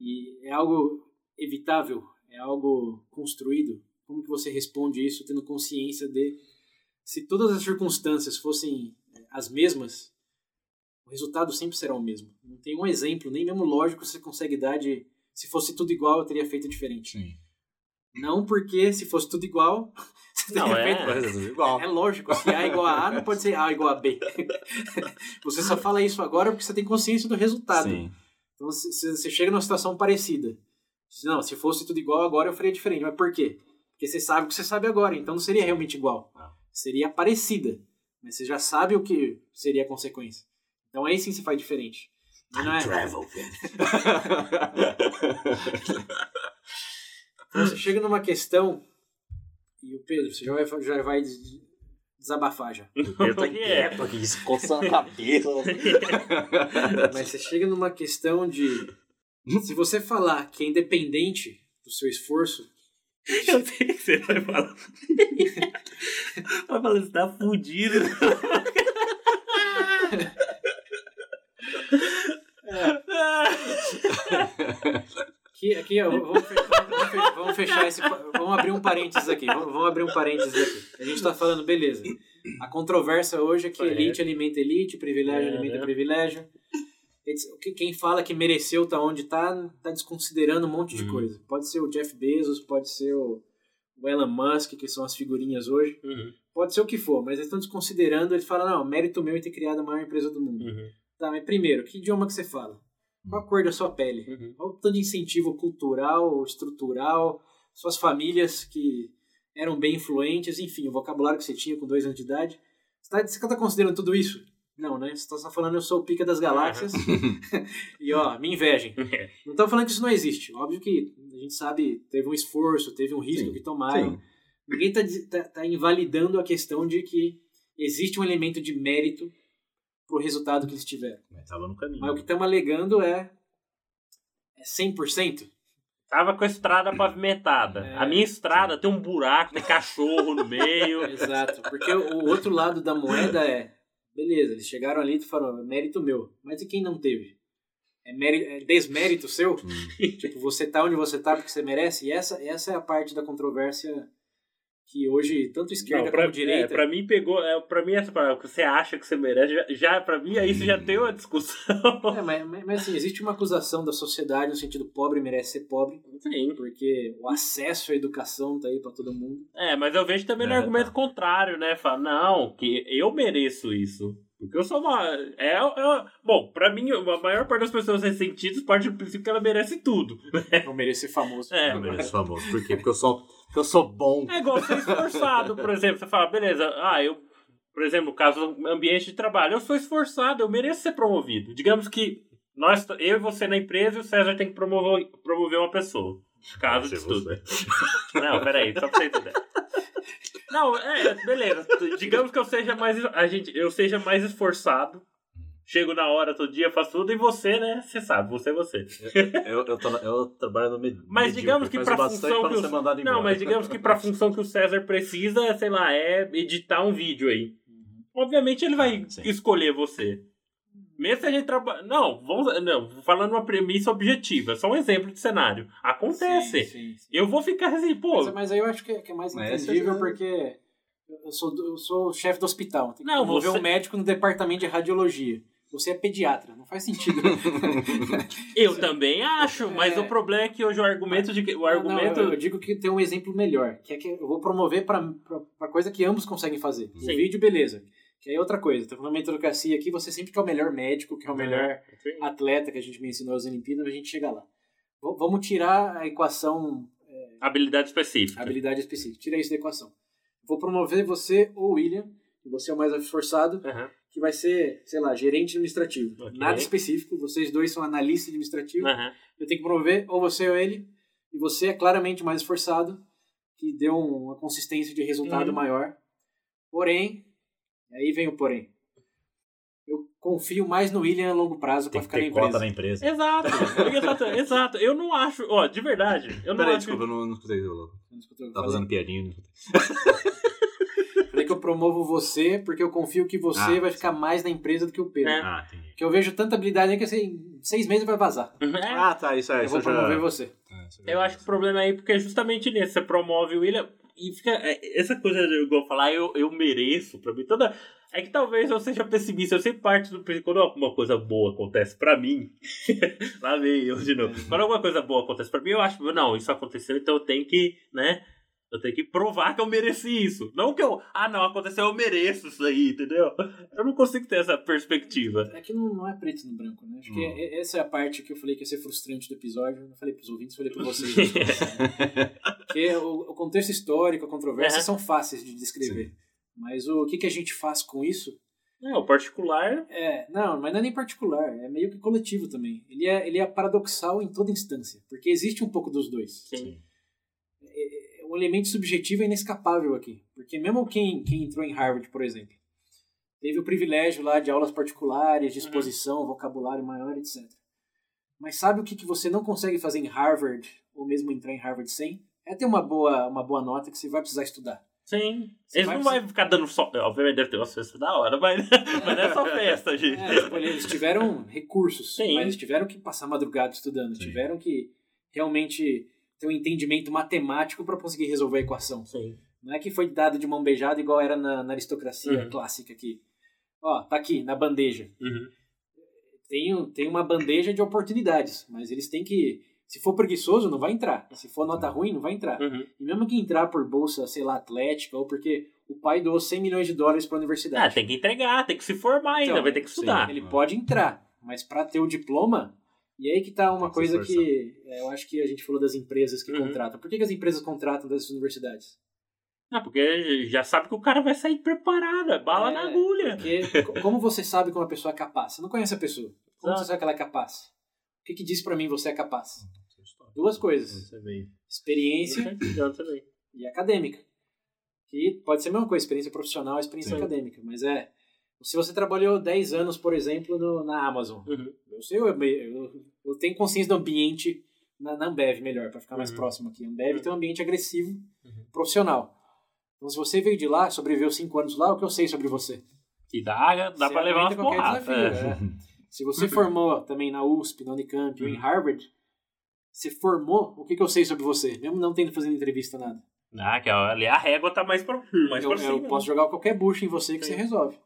E é algo evitável, é algo construído. Como que você responde isso tendo consciência de se todas as circunstâncias fossem as mesmas, o resultado sempre será o mesmo. Não tem um exemplo, nem mesmo lógico você consegue dar de se fosse tudo igual eu teria feito diferente. Sim. Não porque se fosse tudo igual, [LAUGHS] você Não, teria é. feito é tudo igual. é lógico, se A igual a A, não pode ser A igual a B. [LAUGHS] Você só fala isso agora porque você tem consciência do resultado. Sim. Então você chega numa situação parecida. Se- Não, se fosse tudo igual agora eu faria diferente. Mas por quê? Porque você sabe o que você sabe agora, então não seria realmente igual. Seria parecida. Mas você já sabe o que seria a consequência. Então aí sim se faz diferente. Mas não é. Travel, [LAUGHS] Então, você chega numa questão e o Pedro, você já vai, já vai des- desabafar já. Eu tô quieto. aqui, coçando a cabeça. [LAUGHS] Mas você chega numa questão de. Se você falar que é independente do seu esforço, Eu sei que você vai falar. Vai falar, você tá fudido. aqui, aqui ó, vamos, fechar, vamos fe- vamos fechar esse. Vamos abrir um parênteses aqui. Vamos, vamos abrir um parênteses aqui. A gente tá falando, beleza. A controvérsia hoje é que elite alimenta elite, privilégio É, alimenta né? privilégio. Quem fala que mereceu tá onde tá, tá desconsiderando um monte de Uhum. coisa. Pode ser o Jeff Bezos, pode ser o, o Elon Musk, que são as figurinhas hoje. Uhum, Pode ser o que for, mas eles estão desconsiderando, eles falam, não, mérito meu em ter criado a maior empresa do mundo. uhum, Tá, mas primeiro, que idioma que você fala? Qual a cor da sua pele? uhum. Qual o tanto de incentivo cultural, estrutural, suas famílias que eram bem influentes, enfim, o vocabulário que você tinha com dois anos de idade. Você está tá considerando tudo isso? Não, né? Você está só falando eu sou o pica das galáxias [LAUGHS] e ó, me invejem. [LAUGHS] É. Não estamos falando que isso não existe. Óbvio que a gente sabe, teve um esforço, teve um risco Sim, que tomaram. Sim. Ninguém está tá, tá invalidando a questão de que existe um elemento de mérito pro resultado que eles tiveram. Mas tava no caminho. Mas o que estamos alegando é, é 100%? Tava com a estrada pavimentada. É, a minha estrada tem um buraco, tem cachorro no meio. [LAUGHS] Exato, porque o outro lado da moeda é, beleza, eles chegaram ali e falaram, é mérito meu, mas e quem não teve? É, mérito, é desmérito seu? Hum. [LAUGHS] tipo, você tá onde você tá porque você merece? E essa, essa é a parte da controvérsia que hoje, tanto esquerda Não, pra, como direita... é, pra mim pegou. É, pra mim, essa palavra que você acha que você merece, já, já pra mim, aí você já tem uma discussão. [LAUGHS] É, mas, mas, mas, assim, existe uma acusação da sociedade no sentido pobre merece ser pobre, Sim. porque o acesso à educação tá aí pra todo mundo. É, mas eu vejo também no É, argumento tá. contrário, né? Fala, não, que eu mereço isso. Porque eu sou uma. É, é, bom, pra mim, a maior parte das pessoas ressentidas parte do princípio que ela merece tudo. Eu mereço ser famoso. É, Eu mereço famoso. Por quê? Porque eu sou, porque eu sou bom. É igual ser esforçado, por exemplo. Você fala, beleza, ah, eu, por exemplo, no caso do ambiente de trabalho, eu sou esforçado, eu mereço ser promovido. Digamos que nós, eu e você na empresa e o César tem que promover, promover uma pessoa. Caso de estudo. você. Não, peraí, só pra você entender. Não, é, beleza. Digamos que eu seja mais. A gente, eu seja mais esforçado. Chego na hora todo dia, faço tudo, e você, né? Você sabe, você é você. Eu, eu, tô na- eu trabalho no med- [LAUGHS] Mas digamos que pra o função pra que não embora. Não, mas digamos que pra função que o César precisa, sei lá, é editar um vídeo aí. Obviamente ele vai Sim. escolher você. Mesmo se a gente trabalha. Não, vamos. Não, falando uma premissa objetiva, só um exemplo de cenário. Acontece. Sim, sim, sim. Eu vou ficar assim, pô. Mas, mas aí eu acho que é, que é mais entendível porque eu sou, do- eu sou o chefe do hospital. Tem que Não, você- um médico no departamento de radiologia. Você é pediatra, não faz sentido. [LAUGHS] Eu também acho, mas É. o problema é que hoje o argumento de que. O Não, argumento. eu, eu digo que tem um exemplo melhor, que é que eu vou promover para coisa que ambos conseguem fazer. O Sim. vídeo, beleza. Que aí é outra coisa. Tô falando meritocracia aqui, você sempre quer o melhor médico, que é o melhor Sim. atleta que a gente me ensinou nas Olimpíadas, a gente chega lá. V- vamos tirar a equação Habilidade específica. habilidade específica. Tira isso da equação. Vou promover você ou o William, que você é o mais esforçado, Aham, que vai ser, sei lá, gerente administrativo. Ok. Nada específico, vocês dois são analistas administrativos. aham. Eu tenho que promover ou você ou ele, e você é claramente mais esforçado, que deu um- uma consistência de resultado Uhum. maior. Porém, aí vem o porém. Eu confio mais no William a longo prazo para ficar na ter empresa. cota na empresa. Exato, exato, exato. Eu não acho, ó, de verdade, eu não Peraí, acho. desculpa, eu não, não escutei. Não o que eu tava fazendo piadinha. não escutei. [LAUGHS] Que eu promovo você porque eu confio que você Ah, vai ficar mais na empresa do que o Pedro. É. Ah, entendi. Porque eu vejo tanta habilidade aí que assim, em seis meses vai vazar. É, Ah, tá, isso é. eu isso vou já- promover você. É, isso já- eu acho que o problema aí porque é justamente nisso. Você promove o William. e fica. é, Essa coisa de igual falar, eu, eu mereço, pra mim, toda. É que talvez eu seja pessimista, eu sempre parto do princípio, quando alguma coisa boa acontece pra mim, [LAUGHS] lá vem eu de novo. Quando alguma coisa boa acontece pra mim, eu acho, não, isso aconteceu, então eu tenho que, né, eu tenho que provar que eu mereci isso. Não que eu, ah não, aconteceu, eu mereço isso aí, entendeu? Eu não consigo ter essa perspectiva. É que não, não é preto no branco, né? Acho que Hum. é- essa é a parte que eu falei que ia ser frustrante do episódio. Eu não falei pros ouvintes, falei pra vocês. [LAUGHS] Porque o, o contexto histórico, a controvérsia Aham. são fáceis de descrever. Mas o, que, que a gente faz com isso É, o particular, é. Não, mas não é nem particular, é meio que coletivo também. Ele é, ele é paradoxal em toda instância. Porque existe um pouco dos dois. sim. O elemento subjetivo é inescapável aqui. Porque mesmo quem, quem entrou em Harvard, por exemplo, teve o privilégio lá de aulas particulares, de exposição, vocabulário maior, etc. Mas sabe o que, que você não consegue fazer em Harvard, ou mesmo entrar em Harvard sem? É ter uma boa, uma boa nota que você vai precisar estudar. Sim. Você Eles vai não precisar- vão ficar dando só. Obviamente deve ter umas festas da hora, mas, [LAUGHS] mas não é só festa, gente. É, tipo, eles tiveram recursos, Sim. mas eles tiveram que passar madrugada estudando, Sim. tiveram que realmente ter um entendimento matemático para conseguir resolver a equação. Sim. Não é que foi dado de mão beijada igual era na, na aristocracia Uhum. clássica aqui. Ó, tá aqui, na bandeja. Uhum. Tem, tem uma bandeja de oportunidades, mas eles têm que. Se for preguiçoso, não vai entrar. Se for nota ruim, não vai entrar. Uhum. E mesmo que entrar por bolsa, sei lá, atlética, ou porque o pai doou 100 milhões de dólares para a Ah, universidade. tem que entregar, tem que se formar ainda, Então, vai ter que estudar. Ele pode entrar, mas para ter o diploma. E aí que tá uma coisa que é, eu acho que a gente falou das empresas que Uhum. contratam. Por que, que as empresas contratam das universidades? Ah, porque já sabe que o cara vai sair preparado, é bala É, na agulha. Porque co- como você sabe que uma pessoa é capaz? Você não conhece a pessoa. Como Exato. você sabe que ela é capaz? O que, que diz pra mim você é capaz? Duas coisas: experiência Não, também. e acadêmica. Que pode ser a mesma coisa, experiência profissional e experiência Sim. acadêmica. Mas é. Se você trabalhou 10 anos, por exemplo, no- na Amazon, Uhum. eu sei, eu, eu, eu tenho consciência do ambiente na, na Ambev, melhor, para ficar mais Uhum. próximo aqui. Ambev Uhum. tem um ambiente agressivo, Uhum. profissional. Então, se você veio de lá, sobreviveu 5 anos lá, o que eu sei sobre você? Que dá, dá pra levar qualquer porradas. desafio, é. é. [LAUGHS] Se você formou também na USP, na Unicamp ou em Uhum. Harvard, você formou, o que, que eu sei sobre você? Mesmo não tendo fazendo entrevista nada. Ah, que ali a régua tá mais pra, mais eu, pra cima. eu posso jogar qualquer bucha em você que Sim. você resolve.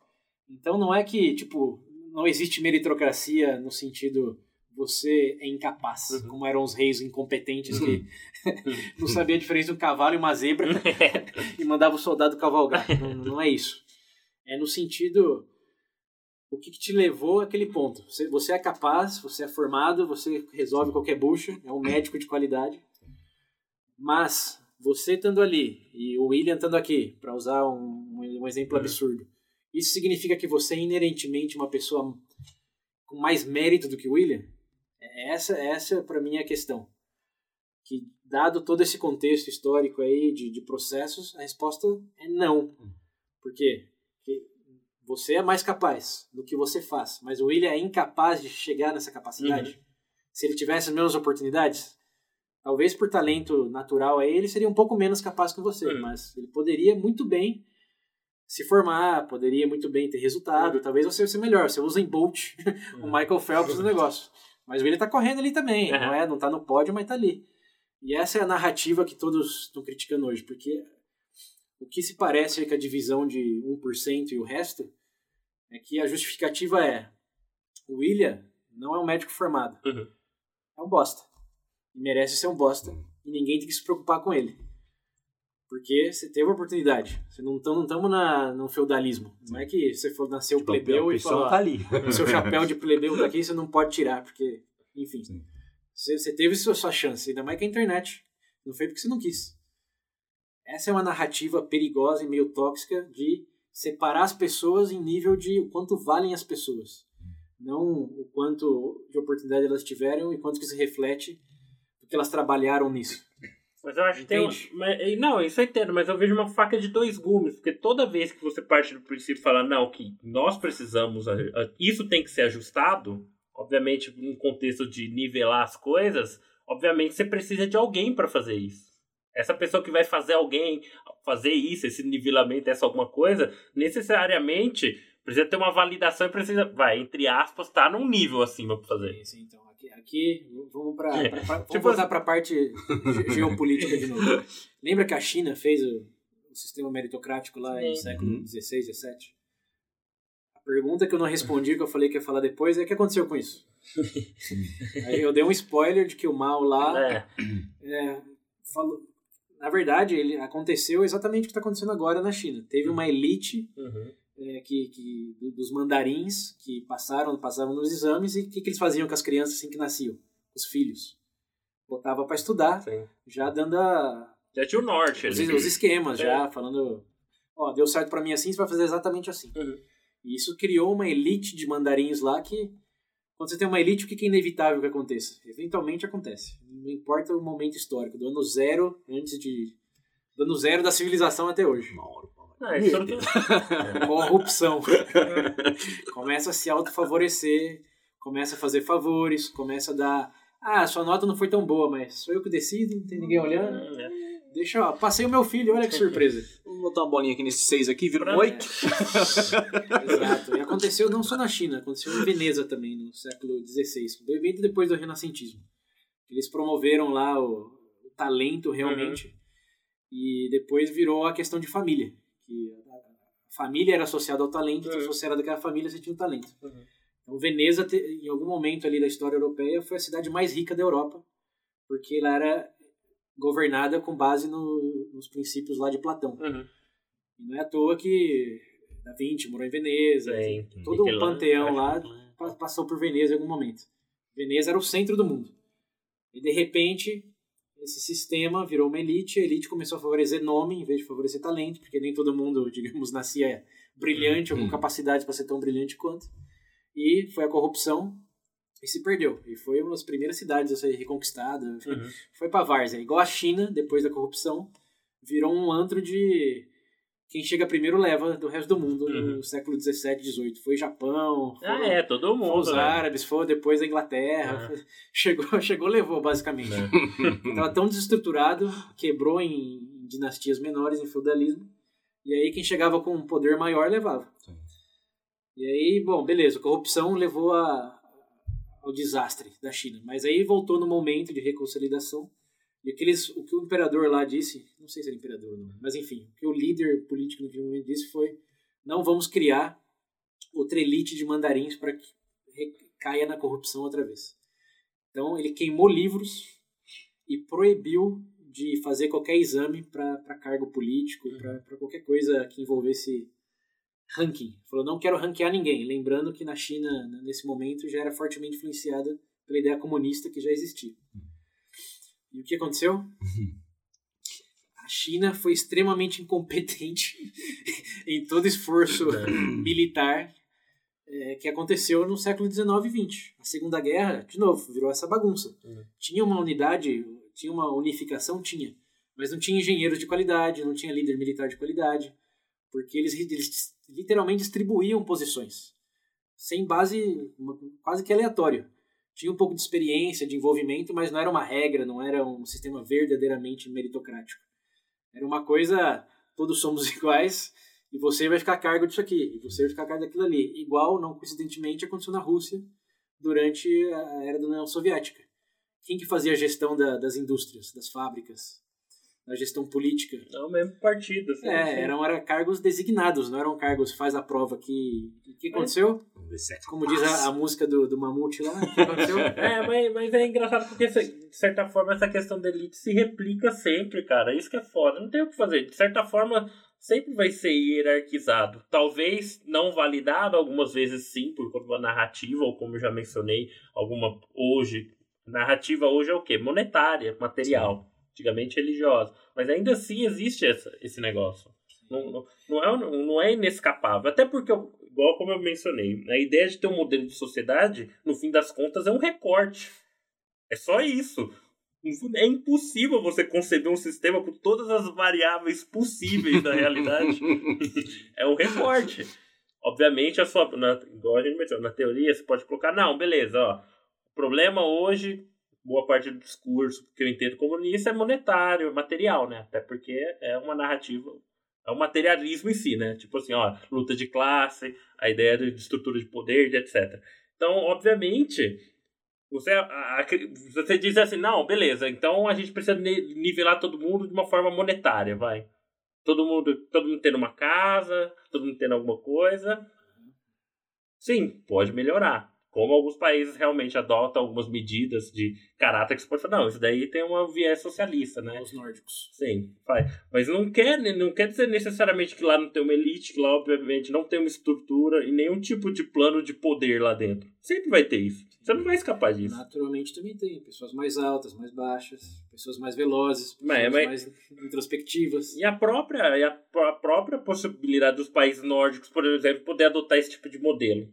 Então não é que, tipo, não existe meritocracia no sentido você é incapaz, Uhum. como eram os reis incompetentes que [LAUGHS] não sabia a diferença de um cavalo e uma zebra [LAUGHS] [LAUGHS] e mandava o soldado cavalgar. Não, não é isso. É no sentido o que, que te levou àquele ponto. Você, você é capaz, você é formado, você resolve qualquer bucha, é um médico de qualidade. Mas você estando ali e o William estando aqui, para usar um, um exemplo Uhum. absurdo, isso significa que você é inerentemente uma pessoa com mais mérito do que o William? Essa, essa para mim é a questão. Que, dado todo esse contexto histórico aí de, de processos, a resposta é não. Por quê? Porque você é mais capaz do que você faz, mas o William é incapaz de chegar nessa capacidade. Se ele tivesse as mesmas oportunidades, talvez por talento natural aí, ele seria um pouco menos capaz que você, Uhum. mas ele poderia muito bem se formar, poderia muito bem ter resultado, Uhum. talvez você fosse melhor, você usa em Bolt, [LAUGHS] o Michael Phelps no negócio. Mas o William tá correndo ali também, Uhum. não é? Não tá no pódio, mas tá ali. E essa é a narrativa que todos estão criticando hoje, porque o que se parece com a divisão de 1% e o resto é que a justificativa é o William não é um médico formado. Uhum. É um bosta. E merece ser um bosta. E ninguém tem que se preocupar com ele. Porque você teve a oportunidade. Você não estamos não no feudalismo. Não é que você for nascer o Tipo, a plebeu e falar, tá ali. o seu chapéu de plebeu tá aqui, você não pode tirar, porque, enfim. Você, você teve sua, sua chance, ainda mais que a internet. Não foi porque você não quis. Essa é uma narrativa perigosa e meio tóxica de separar as pessoas em nível de o quanto valem as pessoas. Não o quanto de oportunidade elas tiveram e quanto que se reflete porque elas trabalharam nisso. Mas eu acho que tem. mas- Não, isso eu entendo, mas eu vejo uma faca de dois gumes, porque toda vez que você parte do princípio e fala, não, que nós precisamos, isso tem que ser ajustado, obviamente, num contexto de nivelar as coisas, obviamente você precisa de alguém para fazer isso. Essa pessoa que vai fazer alguém fazer isso, esse nivelamento, essa alguma coisa, necessariamente precisa ter uma validação e precisa, vai, entre aspas, estar num nível acima para fazer. Esse, então, aqui, Aqui, vamos para É, vamos tipo voltar para a parte ge- geopolítica de novo. Lembra que a China fez o, o sistema meritocrático lá no Sim. século Uhum. XVI, XVII? A pergunta que eu não respondi, que eu falei que ia falar depois, é o que aconteceu com isso? Aí eu dei um spoiler de que o Mao lá É, é, falou. Na verdade, ele aconteceu exatamente o que está acontecendo agora na China. Teve uma elite uhum. É, que, que do- dos mandarins que passaram passavam nos exames e o que, que eles faziam com as crianças assim que nasciam, os filhos. Botava para estudar, Sim. já dando a- Já tinha o norte os, ali. os esquemas, É. já falando, ó, deu certo para mim assim, você vai fazer exatamente assim. Uhum. E isso criou uma elite de mandarins lá que quando você tem uma elite, o que é inevitável que aconteça? Eventualmente acontece. Não importa o momento histórico, do ano zero antes de do ano zero da civilização até hoje. Uma hora, pô. Ah, isso tudo- corrupção. começa a se autofavorecer, começa a fazer favores, começa a dar. Ah, sua nota não foi tão boa, mas sou eu que decido, não tem ninguém olhando. É. Deixa, ó, passei o meu filho, olha que surpresa. [LAUGHS] Vamos botar uma bolinha aqui nesse seis aqui, vira um Pra- oito. Exato. E aconteceu não só na China, aconteceu em Veneza também, no século XVI, bem depois do Renascentismo. Eles promoveram lá o, o talento realmente e depois virou a questão de família. Que a, a família era associada ao talento, então Uhum. se você era daquela família, você tinha um talento. Uhum. Então Veneza, em algum momento ali da história europeia, foi a cidade mais rica da Europa, porque ela era governada com base no- nos princípios lá de Platão. Uhum. E não é à toa que Da Vinci morou em Veneza, Sim. todo o Michelangelo, panteão lá passou por Veneza em algum momento. Veneza era o centro do mundo. E de repente, esse sistema virou uma elite, a elite começou a favorecer nome em vez de favorecer talento, porque nem todo mundo, [LAUGHS] digamos, nascia brilhante ou com Uhum. capacidade para ser tão brilhante quanto. E foi a corrupção e se perdeu. E foi uma das primeiras cidades a ser reconquistada. Uhum. Foi pra várzea. Igual a China, depois da corrupção, virou um antro de quem chega primeiro leva do resto do mundo no Uhum. século 17, 18. Foi Japão, Ah, foram- é, todo mundo, os né? árabes, foi depois a Inglaterra. É. [LAUGHS] Chegou, chegou, levou, basicamente. É. [LAUGHS] Tava tão desestruturado, quebrou em, dinastias menores, em feudalismo. E aí quem chegava com um poder maior levava. Sim. E aí, bom, beleza, a corrupção levou a, ao desastre da China. Mas aí voltou no momento de reconsolidação. E aqueles, o que o imperador lá disse, não sei se era imperador ou não, mas enfim, o que o líder político naquele momento disse foi: não vamos criar outra elite de mandarins para que caia na corrupção outra vez. Então ele queimou livros e proibiu de fazer qualquer exame para cargo político, Uhum. para qualquer coisa que envolvesse ranking. Falou, não quero ranquear ninguém. Lembrando que na China, nesse momento, já era fortemente influenciada pela ideia comunista que já existia. E o que aconteceu? A China foi extremamente incompetente [LAUGHS] em todo esforço militar é, que aconteceu no século XIX e XX. A Segunda Guerra, de novo, virou essa bagunça. Uhum. Tinha uma unidade, tinha uma unificação? Tinha. Mas não tinha engenheiros de qualidade, não tinha líder militar de qualidade, porque eles, eles literalmente distribuíam posições, sem base, uma- quase que aleatório. Tinha um pouco de experiência, de envolvimento, mas não era uma regra, não era um sistema verdadeiramente meritocrático. Era uma coisa, todos somos [LAUGHS] iguais, e você vai ficar a cargo disso aqui, e você vai ficar a cargo daquilo ali. Igual, não coincidentemente, aconteceu na Rússia durante a era da União Soviética. Quem que fazia a gestão da- das indústrias, das fábricas, da gestão política? É o mesmo partido. assim, assim. É, eram, eram cargos designados, não eram cargos faz a prova que... O que aconteceu? É Como diz a, a música do, do Mamute lá, o que aconteceu? [LAUGHS] É, mas, mas é engraçado porque, de certa forma, essa questão da elite se replica sempre, cara. Isso que é foda. Não tem o que fazer. De certa forma, sempre vai ser hierarquizado. Talvez não validado, algumas vezes sim, por conta da narrativa, ou como eu já mencionei, alguma hoje. Narrativa hoje é o quê? Monetária, material. Antigamente religiosa. Mas ainda assim existe essa, esse negócio. Não, não, não, é, não é inescapável. Até porque, igual como eu mencionei, a ideia de ter um modelo de sociedade, no fim das contas, é um recorte. É só isso. É impossível você conceber um sistema com todas as variáveis possíveis da realidade. [LAUGHS] é um recorte. Obviamente, a sua, na, igual a gente mencionou, na teoria, você pode colocar, não, beleza, ó. O problema hoje, boa parte do discurso que eu entendo comunista é monetário, é material, né? Até porque é uma narrativa, é o materialismo em si, né? Tipo assim, ó, luta de classe, a ideia de estrutura de poder, de etc. Então, obviamente, Você, a- a- você diz assim, não, beleza, então a gente precisa ni- nivelar todo mundo de uma forma monetária, vai. Todo mundo, todo mundo tendo uma casa, todo mundo tendo alguma coisa. Sim, pode melhorar. Como alguns países realmente adotam algumas medidas de caráter que você pode falar, não, isso daí tem uma viés socialista, né? Os nórdicos. Sim, faz. Mas não quer, não quer dizer necessariamente que lá não tem uma elite, que lá, obviamente, não tem uma estrutura e nenhum tipo de plano de poder lá dentro. Sempre vai ter isso. Você não vai escapar disso. Naturalmente também tem pessoas mais altas, mais baixas, pessoas mais velozes, pessoas Mas- mas- mais introspectivas. E a própria, e a, a própria possibilidade dos países nórdicos, por exemplo, poder adotar esse tipo de modelo.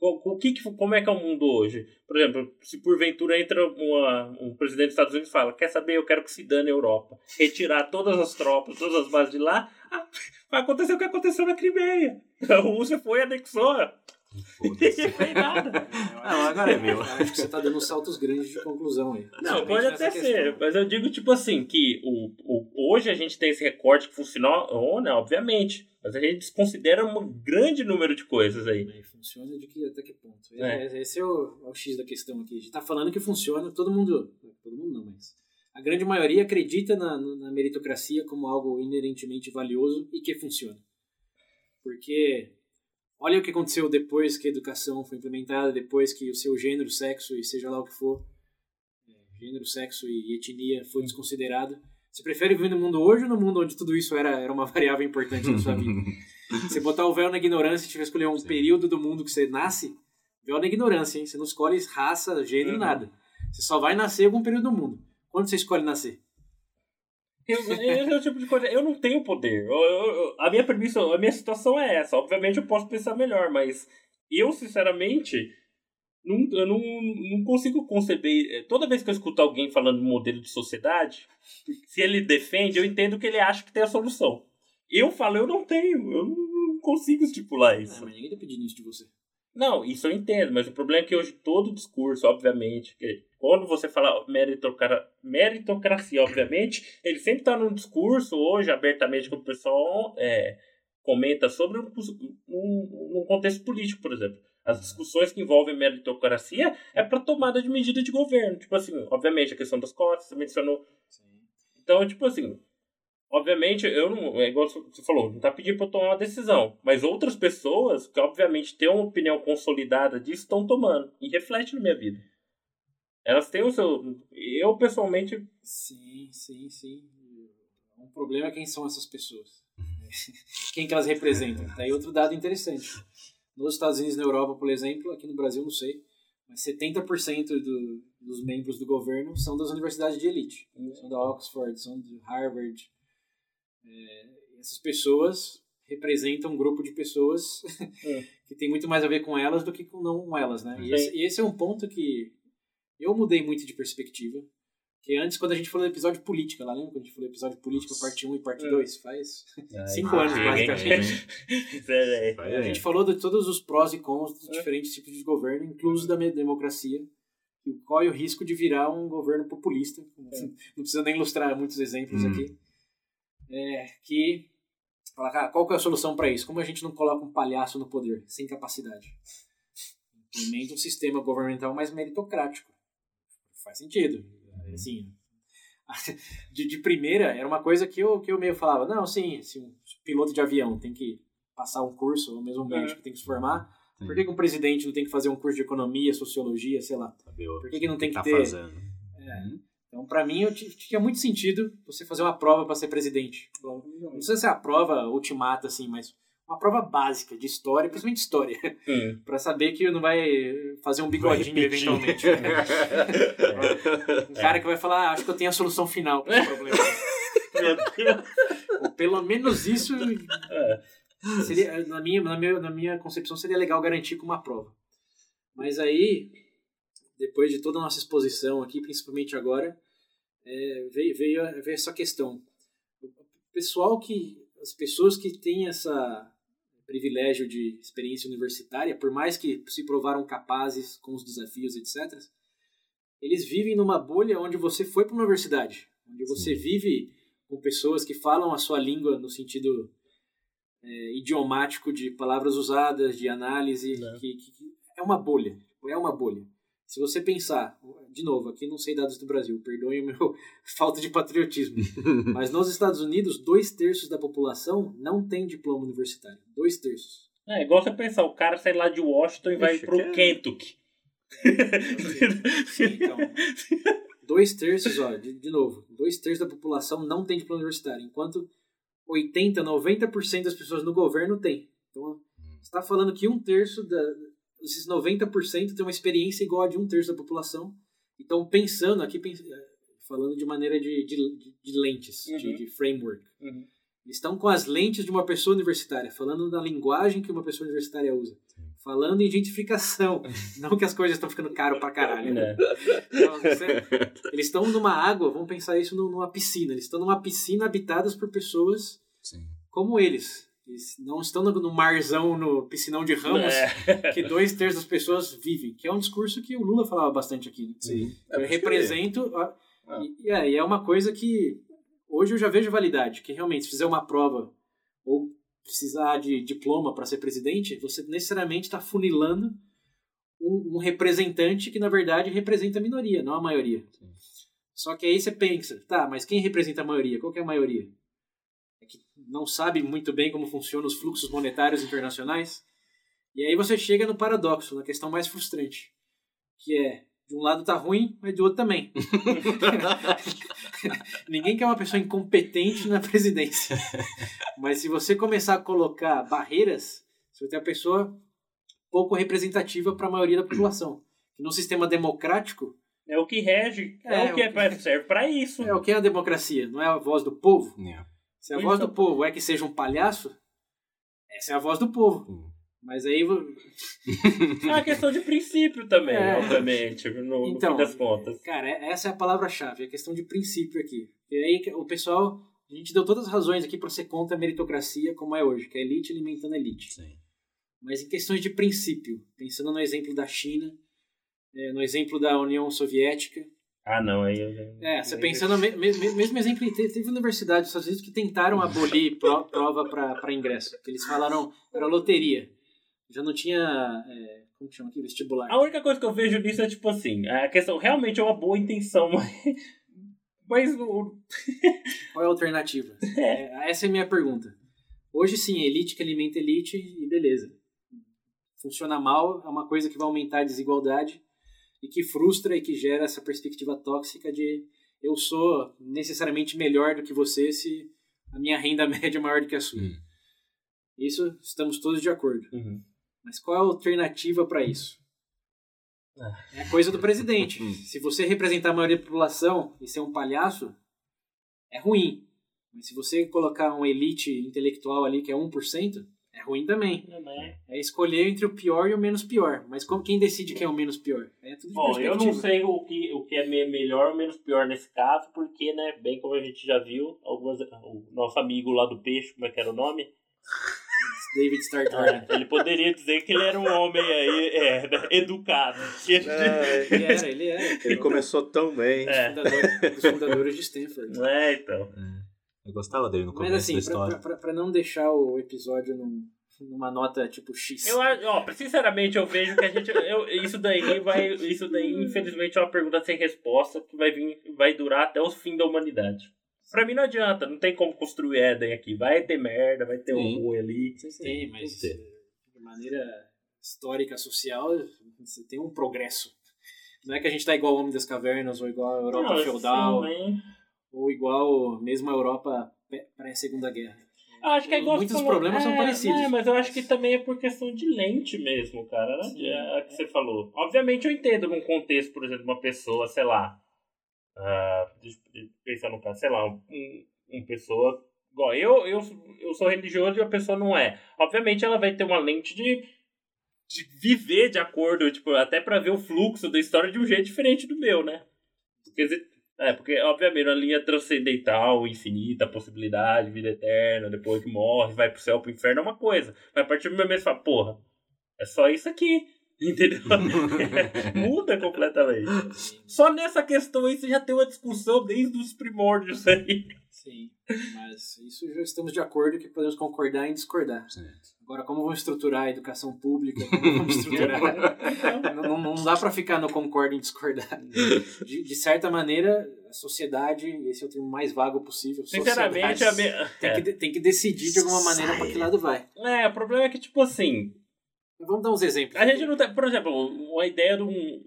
O que- como é que é o mundo hoje? Por exemplo, se porventura entra uma- um presidente dos Estados Unidos e fala: Quer saber, eu quero que se dane a Europa. Retirar todas as tropas, todas as bases de lá, ah, vai acontecer o que aconteceu na Crimeia. [LAUGHS] A Rússia foi e anexou. [LAUGHS] Não fez nada. [LAUGHS] Não, agora é meu. Eu acho que você está dando saltos grandes de conclusão aí. Não, pode até questão. ser, mas eu digo tipo assim, que o, o, hoje a gente tem esse recorte que funcionou, né, obviamente, mas a gente desconsidera um grande número de coisas aí. Funciona de que até que ponto? É. É, Esse é o, é o X da questão aqui. A gente tá falando que funciona, todo mundo. Todo mundo não, mas. A grande maioria acredita na, na meritocracia como algo inerentemente valioso e que funciona. Porque olha o que aconteceu depois que a educação foi implementada, depois que o seu gênero, sexo e seja lá o que for, é, gênero, sexo e etnia foi desconsiderado. Você prefere viver no mundo hoje ou no mundo onde tudo isso era, era uma [LAUGHS] variável importante na sua vida? [LAUGHS] Você botar o véu na ignorância e tiver que escolher um Sim. período do mundo que você nasce, véu na ignorância, hein? Você não escolhe raça, gênero, Uhum. nada. Você só vai nascer em algum período do mundo. Quando você escolhe nascer? Esse é o tipo de coisa, eu não tenho poder. Eu- eu- a minha premissa, a minha situação é essa. Obviamente eu posso pensar melhor, mas eu, sinceramente, não, eu não, não consigo conceber. Toda vez que eu escuto alguém falando de modelo de sociedade, se ele defende, eu entendo que ele acha que tem a solução. Eu falo, eu não tenho, eu não, consigo estipular Ah, isso. mas ninguém tá pedindo isso de você. Não, isso eu entendo, mas o problema é que hoje todo discurso, obviamente, quando você fala meritocra- meritocracia, obviamente, ele sempre está num discurso hoje, abertamente, que o pessoal é, comenta sobre um, um, um contexto político, por exemplo. As discussões que envolvem meritocracia é para tomada de medida de governo. Tipo assim, obviamente, a questão das cotas, você mencionou. Então, tipo assim, obviamente, eu não. É igual você falou, não tá pedindo pra eu tomar uma decisão. Mas outras pessoas, que obviamente têm uma opinião consolidada disso, estão tomando. E reflete na minha vida. Elas têm o seu. Eu, pessoalmente. Sim, sim, sim. Um problema é quem são essas pessoas. [LAUGHS] Quem que elas representam. Tá aí outro dado interessante. Nos Estados Unidos e na Europa, por exemplo, aqui no Brasil não sei, mas 70% do, dos membros do governo são das universidades de elite. São da Oxford, são de Harvard. É, essas pessoas representam um grupo de pessoas [LAUGHS] É. [LAUGHS] que tem muito mais a ver com elas do que com não com elas, né? E esse, e esse é um ponto que eu mudei muito de perspectiva. Que antes, quando a gente falou do episódio política, lá lembra quando a gente falou do episódio política, parte 1 e parte É. 2? Faz cinco Ah, anos, basicamente. [LAUGHS] É, A gente falou de todos os prós e cons dos É. diferentes tipos de governo, incluso da democracia. E qual é o risco de virar um governo populista? Não precisa nem ilustrar muitos exemplos Hum. aqui. É, que fala, cara, qual que é a solução para isso? Como a gente não coloca um palhaço no poder, sem capacidade? Implementa um sistema governamental mais meritocrático. Faz sentido. Assim, [LAUGHS] de, de primeira, era uma coisa que eu, que eu meio falava, não, sim, se um piloto de avião tem que passar um curso, ou mesmo um médico tem que se formar, Sim. por que, que um presidente não tem que fazer um curso de economia, sociologia, sei lá? Por que, que não tem que tá ter... fazendo. Então, pra mim, eu tinha muito sentido você fazer uma prova para ser presidente. Não precisa ser a prova ultimata, assim, mas uma prova básica de história, principalmente história, Hum. [LAUGHS] para saber que não vai fazer um bigodinho eventualmente. [LAUGHS] um cara que vai falar, ah, acho que eu tenho a solução final para esse problema. [LAUGHS] Ou pelo menos isso É. seria, na minha, na, minha, na minha concepção, seria legal garantir com uma prova. Mas aí, depois de toda a nossa exposição aqui, principalmente agora, é, veio, veio, veio essa questão. O pessoal que. As pessoas que têm essa privilégio de experiência universitária, por mais que se provaram capazes com os desafios, etc., eles vivem numa bolha onde você foi para uma universidade, onde você vive com pessoas que falam a sua língua no sentido é, idiomático de palavras usadas, de análise, Né. que- que é uma bolha, é uma bolha. Se você pensar, de novo, aqui não sei dados do Brasil, perdoem o meu [LAUGHS] falta de patriotismo, [LAUGHS] mas nos Estados Unidos, dois terços da população não tem diploma universitário. Dois terços. É, igual você pensar, o cara sai lá de Washington e vai pro que é- Kentucky. Sim, então. dois terços, ó, de, de novo, dois terços da população não tem diploma universitário, enquanto 80, 90% das pessoas no governo tem. Então, você está falando que um terço da, esses 90% tem uma experiência igual a de um terço da população. Então, pensando aqui, eh, falando de maneira de, de, de lentes, de, Uhum. de framework. Uhum. Eles estão com as lentes de uma pessoa universitária, falando na linguagem que uma pessoa universitária usa. Falando em gentrificação. [LAUGHS] não que as coisas estão ficando caro pra caralho. né? É. Então, você- eles estão numa água, vamos pensar isso num- numa piscina. Eles estão numa piscina habitadas por pessoas Sim. como eles. Eles não estão no, marzão, no piscinão de ramos, É. que dois terços das pessoas vivem. Que é um discurso que o Lula falava bastante aqui. né? Sim. Eu represento. a- Ah. E, é, e é uma coisa que hoje eu já vejo validade. Que realmente, se fizer uma prova ou precisar de diploma para ser presidente, você necessariamente está funilando um, um representante que, na verdade, representa a minoria, não a maioria. Sim. Só que aí você pensa, tá, mas quem representa a maioria? Qual que é a maioria? Que não sabe muito bem como funcionam os fluxos monetários internacionais. E aí você chega no paradoxo, na questão mais frustrante, que é de um lado tá ruim, mas do outro também. [LAUGHS] Ninguém quer uma pessoa incompetente na presidência. Mas se você começar a colocar barreiras, você vai ter uma pessoa pouco representativa para a maioria da população. No sistema democrático, É o que rege, é, É, o que é serve pra isso. é o que é a democracia, não é a voz do povo. É. Se a voz do povo é que seja um palhaço, essa é a voz do povo. Hum. Mas aí [LAUGHS] É uma questão de princípio também, É. obviamente, no, no Então, fim das contas. Cara, é- essa é a palavra-chave, é a questão de princípio aqui. E aí que o pessoal, a gente deu todas as razões aqui para ser contra a meritocracia como é hoje, que é elite alimentando elite. Sim. Mas em questões de princípio, pensando no exemplo da China, é, no exemplo da União Soviética, Ah, não, aí eu já... é, você pensando no me- me- mesmo exemplo, te- teve universidades dos Estados Unidos que tentaram abolir [LAUGHS] pro- prova para ingresso, que eles falaram era loteria, já não tinha, é, como que chama aqui, vestibular. A única coisa que eu vejo nisso é tipo assim, a questão realmente é uma boa intenção, [LAUGHS] mas. Mas. [LAUGHS] Qual é a alternativa? É, essa é a minha pergunta. Hoje sim, elite que alimenta elite e beleza. Funciona mal, é uma coisa que vai aumentar a desigualdade e que frustra e que gera essa perspectiva tóxica de eu sou necessariamente melhor do que você se a minha renda [LAUGHS] média é maior do que a sua. Hum. Isso estamos todos de acordo. Uhum. Mas qual é a alternativa para isso? É a coisa do presidente. Hum. [LAUGHS] Se você representar a maioria da população e ser um palhaço, é ruim. Mas se você colocar uma elite intelectual ali que é 1%, é ruim também. É escolher entre o pior e o menos pior. Mas como, quem decide quem é o menos pior? É tudo de Bom, eu não sei o que, o que é me- melhor ou menos pior nesse caso, porque, né, bem como a gente já viu, algumas, o nosso amigo lá do peixe, como é que era o nome? David Starr ele poderia dizer que ele era um homem aí, é, né, educado. Que a gente- Ele era, ele era. Ele começou tão bem. É. Fundador, dos fundadores de Stanford. É, então. Eu gostava dele no começo Mas assim, da pra, história. pra, pra- pra não deixar o episódio num, numa nota tipo X. Eu, ó, sinceramente, eu vejo que a gente. Eu, isso daí vai. Isso daí, infelizmente, é uma pergunta sem resposta que vai vir, vai durar até o fim da humanidade. Pra mim não adianta, não tem como construir Éden aqui. Vai ter merda, vai ter Sim. um ruim ali. Tem, mas tem de maneira histórica, social, você tem um progresso. Não é que a gente tá igual ao Homem das Cavernas, ou igual a Europa Não, feudal, sim, ou igual mesmo a Europa pré- pré-segunda guerra. Acho que é igual Muitos falou. problemas são É, parecidos. É, mas eu acho que também é por questão de lente mesmo, cara. Né? Sim. É a que você falou. Obviamente eu entendo num contexto, por exemplo, uma pessoa, sei lá. eu pensar no caso, sei lá, um, uma pessoa. Igual eu, eu, eu sou religioso e a pessoa não é. Obviamente ela vai ter uma lente de, de viver de acordo, tipo, até pra ver o fluxo da história de um jeito diferente do meu, né? Quer dizer, é, porque, obviamente, a linha transcendental, infinita, possibilidade, vida eterna, depois que morre, vai pro céu, pro inferno, é uma coisa. Mas a partir do momento que você fala, porra, é só isso aqui. [LAUGHS] Entendeu? [LAUGHS] Muda completamente. Só nessa questão aí você já tem uma discussão desde os primórdios aí. Sim, mas isso já estamos de acordo que podemos concordar em discordar. Sim. Agora, como vão estruturar a educação pública? [LAUGHS] Como vão estruturar? não, não, não dá para ficar no concordo em discordar. De, de, certa maneira, a sociedade, esse é o termo mais vago possível. Sinceramente, a minha... tem, que, tem que decidir de alguma maneira para que lado vai. É, o problema é que, tipo assim. Vamos dar uns exemplos. A gente não tem. Por exemplo, uma ideia de um.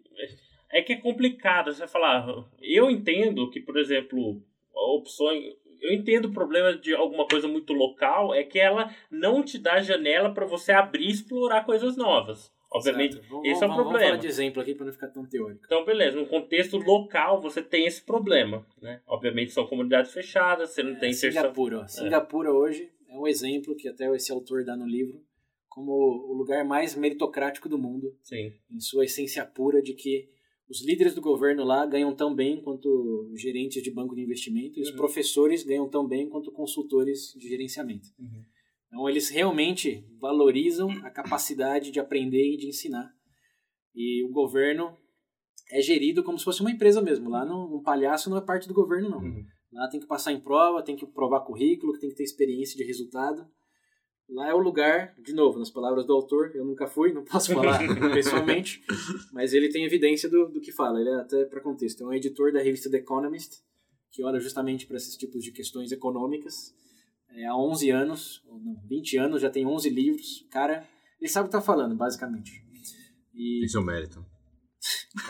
É que é complicado você falar. Eu entendo que, por exemplo, opções eu entendo o problema de alguma coisa muito local é que ela não te dá janela para você abrir e explorar coisas novas. Obviamente, vamos, esse é o vamos, problema. Vamos falar de exemplo aqui para não ficar tão teórico. Então, beleza, no contexto local você tem esse problema, né? Obviamente são comunidades fechadas, você não é, tem inserção. Singapura, é. Singapura hoje é um exemplo que até esse autor dá no livro como o lugar mais meritocrático do mundo. Sim. Em sua essência pura de que os líderes do governo lá ganham tão bem quanto gerentes de banco de investimento, e os uhum. professores ganham tão bem quanto consultores de gerenciamento. Uhum. Então, eles realmente valorizam a capacidade de aprender e de ensinar. E o governo é gerido como se fosse uma empresa mesmo. Lá não, um palhaço não é parte do governo, não. Uhum. Lá tem que passar em prova, tem que provar currículo, tem que ter experiência de resultado. Lá é o lugar, de novo, nas palavras do autor, eu nunca fui, não posso falar [LAUGHS] pessoalmente, mas ele tem evidência do, do que fala, ele é até para contexto. É um editor da revista The Economist, que olha justamente para esses tipos de questões econômicas. É, há 11 anos, ou não, 20 anos, já tem 11 livros. O cara, ele sabe o que está falando, basicamente. E... Tem seu mérito.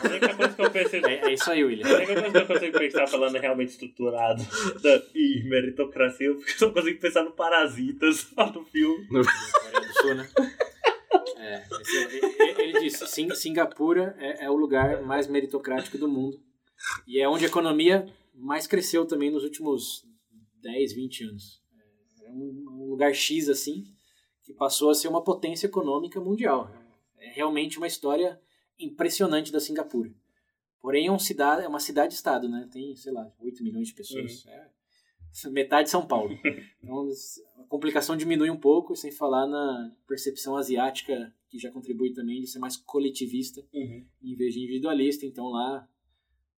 A única coisa que eu pensei. É, é isso aí, William. A única coisa que eu consigo pensar falando realmente estruturado da, e meritocracia, porque eu só consigo pensar no Parasitas [LAUGHS] lá no filme. No Sul, né? É, esse, ele disse: Sing Singapura é, é o lugar mais meritocrático do mundo. E é onde a economia mais cresceu também nos últimos 10, 20 anos. É um, um lugar X assim, que passou a ser uma potência econômica mundial. É realmente uma história impressionante da Singapura. Porém, é, um cidade, é uma cidade-estado, né? Tem, sei lá, 8 milhões de pessoas. Uhum. É metade de São Paulo. [LAUGHS] Então, a complicação diminui um pouco, sem falar na percepção asiática, que já contribui também de ser mais coletivista, uhum. em vez de individualista. Então, lá,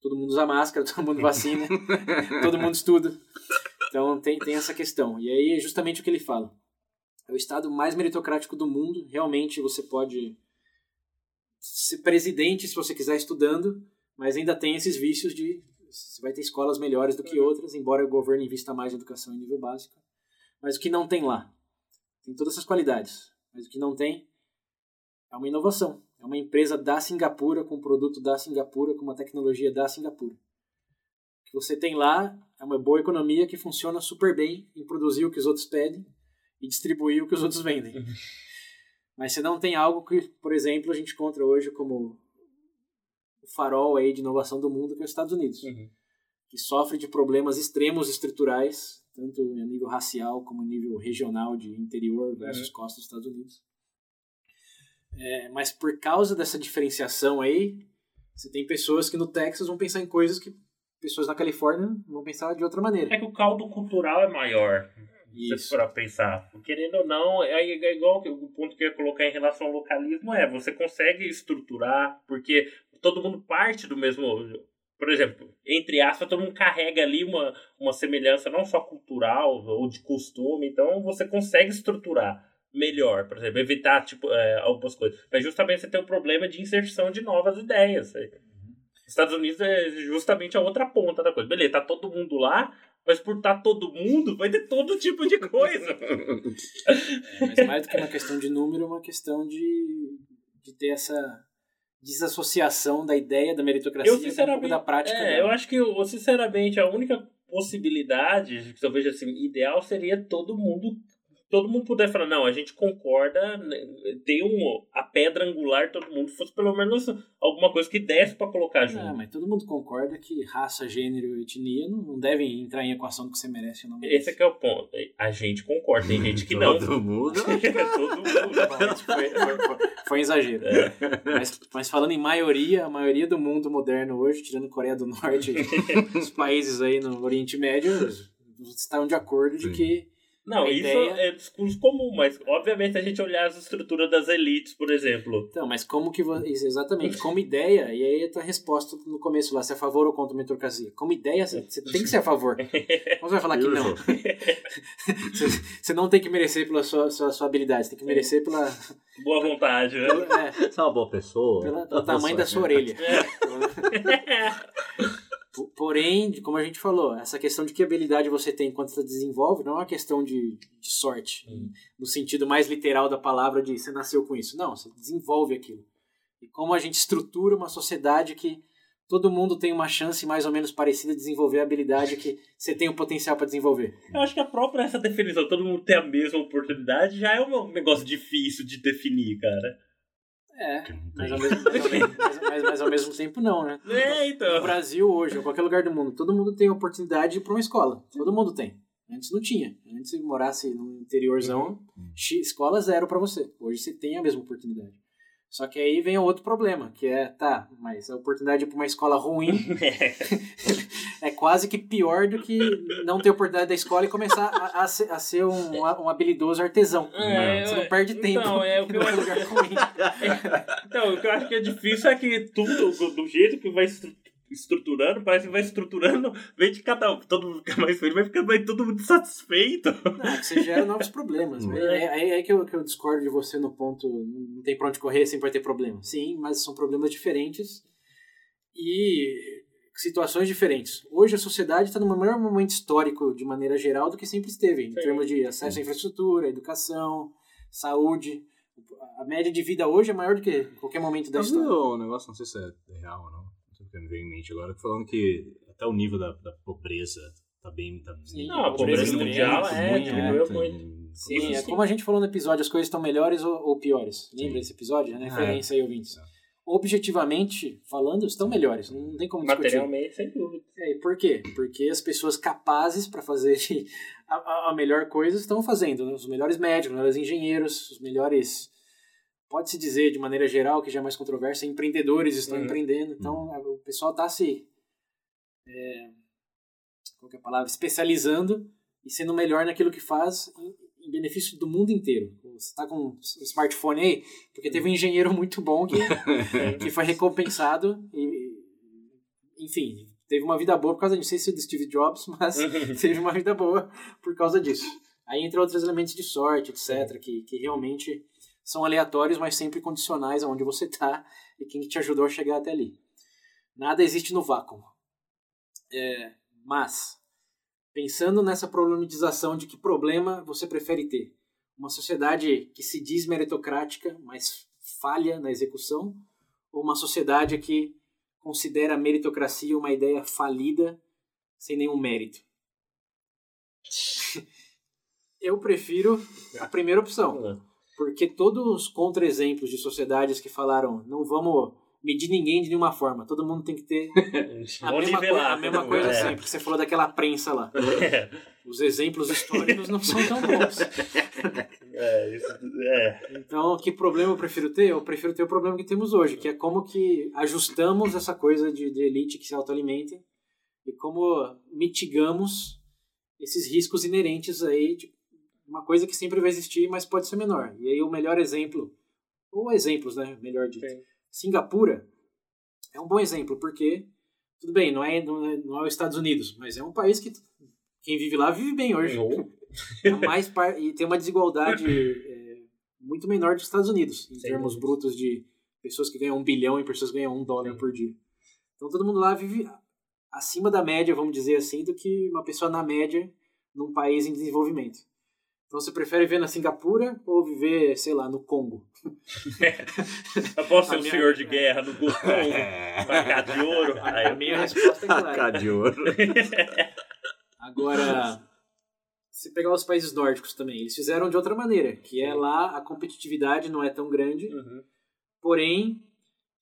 todo mundo usa máscara, [LAUGHS] todo mundo vacina, [LAUGHS] todo mundo estuda. Então, tem, tem essa questão. E aí, é justamente o que ele fala. É o estado mais meritocrático do mundo. Realmente, você pode ser presidente se você quiser estudando, mas ainda tem esses vícios de você vai ter escolas melhores do que outras, embora o governo invista mais em educação em nível básico. Mas o que não tem lá? Tem todas essas qualidades, mas o que não tem é uma inovação. É uma empresa da Singapura, com um produto da Singapura, com uma tecnologia da Singapura. O que você tem lá é uma boa economia que funciona super bem em produzir o que os outros pedem e distribuir o que os outros vendem. [LAUGHS] Mas você não tem algo que, por exemplo, a gente encontra hoje como o farol aí de inovação do mundo, que é os Estados Unidos, uhum. que sofre de problemas extremos estruturais, tanto a nível racial como a nível regional de interior versus uhum. costa dos Estados Unidos. É, mas por causa dessa diferenciação aí, você tem pessoas que no Texas vão pensar em coisas que pessoas na Califórnia vão pensar de outra maneira. É que o caldo cultural é maior. Isso. para pensar. Querendo ou não, é, é igual o ponto que eu ia colocar em relação ao localismo é, você consegue estruturar, porque todo mundo parte do mesmo. Por exemplo, entre aspas, todo mundo carrega ali uma, uma semelhança não só cultural ou de costume, então você consegue estruturar melhor, por exemplo, evitar tipo, é, algumas coisas. Mas justamente você tem um problema de inserção de novas ideias. Uhum. Estados Unidos é justamente a outra ponta da coisa. Beleza, tá todo mundo lá, mas por estar tá todo mundo, vai ter todo tipo de coisa. é, mas mais do que uma questão de número, é uma questão de, de ter essa desassociação da ideia da meritocracia eu, sinceramente, um da prática. É, eu acho que, eu, sinceramente, a única possibilidade que eu vejo assim, ideal seria todo mundo todo mundo puder falar, não, a gente concorda, né, tem um, a pedra angular, todo mundo fosse pelo menos alguma coisa que desse para colocar junto. Não, mas todo mundo concorda que raça, gênero e etnia não, não devem entrar em equação do que você merece ou não merece. Esse é que é o ponto. A gente concorda, tem gente que não. todo mundo? [LAUGHS] todo mundo. foi, foi, foi, foi, um exagero. É. Mas, mas falando em maioria, a maioria do mundo moderno hoje, tirando Coreia do Norte, [LAUGHS] os países aí no Oriente Médio, estão de acordo de Sim. que Não, A isso ideia- é discurso comum, mas obviamente se a gente olhar as estruturas das elites, por exemplo. Então, mas como que você. Exatamente, como ideia, e aí a tua resposta no começo lá, se é a favor ou contra a meritocracia. Como ideia, você tem que ser a favor. [LAUGHS] Como você vai falar que não? [LAUGHS] Você- não tem que merecer pela sua, sua, sua habilidade, você tem que merecer pela. Boa vontade, né? é, Você é uma boa pessoa. pelo tamanho da pessoa, sua né? orelha. Po- [LAUGHS] Porém, como a gente falou, essa questão de que habilidade você tem enquanto você desenvolve não é uma questão de, de sorte, Hum. no sentido mais literal da palavra de você nasceu com isso. Não, você desenvolve aquilo. E como a gente estrutura uma sociedade que todo mundo tem uma chance mais ou menos parecida de desenvolver a habilidade que você tem o potencial para desenvolver. Eu acho que a própria essa definição, todo mundo tem a mesma oportunidade, já é um negócio difícil de definir, cara. É, mas ao mesmo, [LAUGHS] mas mas- mas- ao mesmo tempo não, né? É, No então. Brasil hoje, ou qualquer lugar do mundo, todo mundo tem a oportunidade de ir para uma escola. Todo mundo tem. Antes não tinha. Antes você morasse no interiorzão, X- escola zero para você. Hoje você tem a mesma oportunidade. Só que aí vem outro problema, que é, tá, mas a oportunidade pra uma escola ruim [LAUGHS] é quase que pior do que não ter oportunidade da escola e começar a, a ser, a ser um, um habilidoso artesão. É, Você não perde tempo Então, é o [LAUGHS] que eu acho. lugar ruim. [LAUGHS] Então, o que eu acho que é difícil é que tudo, do jeito que vai estruturando, parece que vai estruturando, vem de cada um. Todo mundo fica mais feliz, vai ficando mais todo mundo satisfeito. Não, é que você gera novos problemas. Hum. É, é, é aí que eu, que eu discordo de você no ponto, não tem pra onde correr, sempre vai ter problema. Sim, mas são problemas diferentes e situações diferentes. Hoje a sociedade está no melhor momento histórico, de maneira geral, do que sempre esteve, em Sim. termos de acesso à infraestrutura, educação, saúde. A média de vida hoje é maior do que qualquer momento da história. um negócio, não sei se é real ou não, porque me veio em mente agora, falando que até o nível da, da pobreza tá bem... Tá Sim, Não, a pobreza pobreza mundial muito, é, muito, diminuiu muito. muito. Sim, é Sim. como a gente falou no episódio, as coisas estão melhores ou, ou piores. Lembra Sim. desse episódio? É É. referência aí, ouvintes. Objetivamente falando, estão melhores. Não tem como discutir. Materialmente, sem dúvida. É, e por quê? Porque as pessoas capazes para fazer [LAUGHS] a, a- a melhor coisa estão fazendo. né? Os melhores médicos, os melhores engenheiros, os melhores. Pode-se dizer de maneira geral, que já é mais controversa, empreendedores estão Uhum. empreendendo. Então a- o pessoal está se. É, qual que é a palavra? Especializando e sendo melhor naquilo que faz em, em benefício do mundo inteiro. Você está com um smartphone aí, porque teve um engenheiro muito bom que [LAUGHS] que foi recompensado e, enfim, teve uma vida boa por causa disso. Não sei se é do Steve Jobs, mas [LAUGHS] teve uma vida boa por causa disso. Aí entra outros elementos de sorte, etc., que, que realmente são aleatórios, mas sempre condicionais aonde você está e quem te ajudou a chegar até ali. Nada existe no vácuo. É, mas, pensando nessa problematização de que problema você prefere ter? Uma sociedade que se diz meritocrática, mas falha na execução? Ou uma sociedade que considera a meritocracia uma ideia falida, sem nenhum mérito? [LAUGHS] Eu prefiro a primeira opção. Porque todos os contra-exemplos de sociedades que falaram não vamos medir ninguém de nenhuma forma, todo mundo tem que ter [LAUGHS] a mesma, coi- nivelar a mesma coisa é. sempre, que você falou daquela prensa lá. Os exemplos históricos não são tão bons. [LAUGHS] É, isso, é. Então, que problema eu prefiro ter? Eu prefiro ter o problema que temos hoje, que é como que ajustamos essa coisa de, de elite que se autoalimenta e como mitigamos esses riscos inerentes aí de uma coisa que sempre vai existir, mas pode ser menor. E aí o melhor exemplo, ou exemplos, né, melhor dito. Sim. Singapura é um bom exemplo, porque, tudo bem, não é, não é, não é os Estados Unidos, mas é um país que quem vive lá vive bem hoje. É mais par... E tem uma desigualdade é, muito menor dos Estados Unidos, em Sem termos dúvida. brutos de pessoas que ganham um bilhão e pessoas que ganham um dólar Sim. por dia. Então todo mundo lá vive acima da média, vamos dizer assim, do que uma pessoa na média num país em desenvolvimento. Então você prefere viver na Singapura ou viver, sei lá, no Congo? Eu posso ser um minha- senhor de guerra no É. marcado de ouro. [LAUGHS] Aí A minha resposta é clara. Cara de ouro. [LAUGHS] Agora, se pegar os países nórdicos também, eles fizeram de outra maneira, que é lá a competitividade não é tão grande, Uhum. porém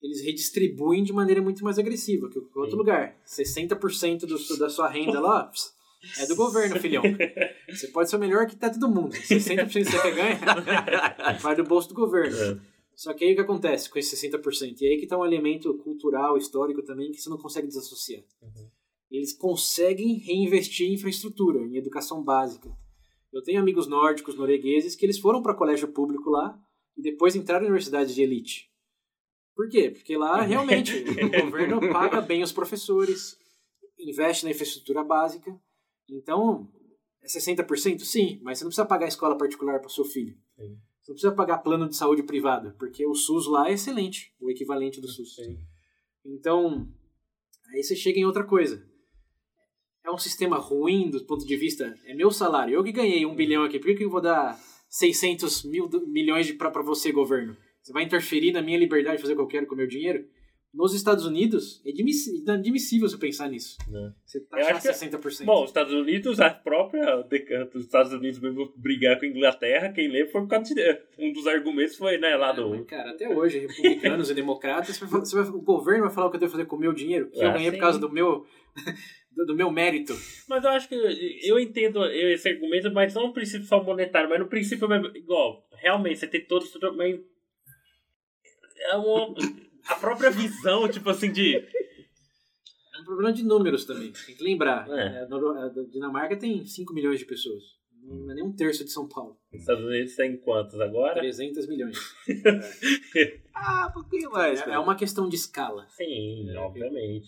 eles redistribuem de maneira muito mais agressiva que o outro Sim. lugar. 60% do, da sua renda lá [LAUGHS] é do governo, filhão. [LAUGHS] Você pode ser o melhor arquiteto do mundo. 60% que você quer ganhar [LAUGHS] vai do bolso do governo. É. Só que aí o que acontece com esse 60%? E aí que está um elemento cultural, histórico também, que você não consegue desassociar. Uhum. Eles conseguem reinvestir em infraestrutura, em educação básica. Eu tenho amigos nórdicos, noruegueses, que eles foram para colégio público lá e depois entraram em universidades de elite. Por quê? Porque lá realmente o governo [LAUGHS] paga bem os professores, investe na infraestrutura básica. Então, é 60%? Sim, mas você não precisa pagar escola particular para o seu filho. Sim. Você não precisa pagar plano de saúde privado, porque o SUS lá é excelente, o equivalente do SUS. Sim. Então, aí você chega em outra coisa. É um sistema ruim do ponto de vista. É meu salário. Eu que ganhei um bilhão aqui, por que eu vou dar 600 mil milhões de para você, governo? Você vai interferir na minha liberdade de fazer o que eu quero com o meu dinheiro? Nos Estados Unidos, é admissi- inadmissível você pensar nisso. Né. Você Eu taxar acho que- 60%. Bom, os Estados Unidos, a própria decanto dos Estados Unidos mesmo brigar com a Inglaterra, quem lê foi por causa de. Um dos argumentos foi, né, lá É, do. mas, cara, até hoje, republicanos e democratas, você vai o governo vai falar o que eu devo fazer com o meu dinheiro, que eu Ah, ganhei sim. por causa do meu, [LAUGHS] do, meu mérito. Mas eu acho que eu entendo esse argumento, mas não no princípio só monetário, mas no princípio mesmo. Igual, realmente, você tem todo isso, mas. É uma. A própria visão, tipo assim, de. É um problema de números também. Tem que lembrar. É. A Noro- a Dinamarca tem 5 milhões de pessoas. Não é nem um terço de São Paulo. Os Estados Unidos tem quantos agora? 300 milhões. [LAUGHS] Ah, um pouquinho mais. É, é uma questão de escala. Sim, obviamente.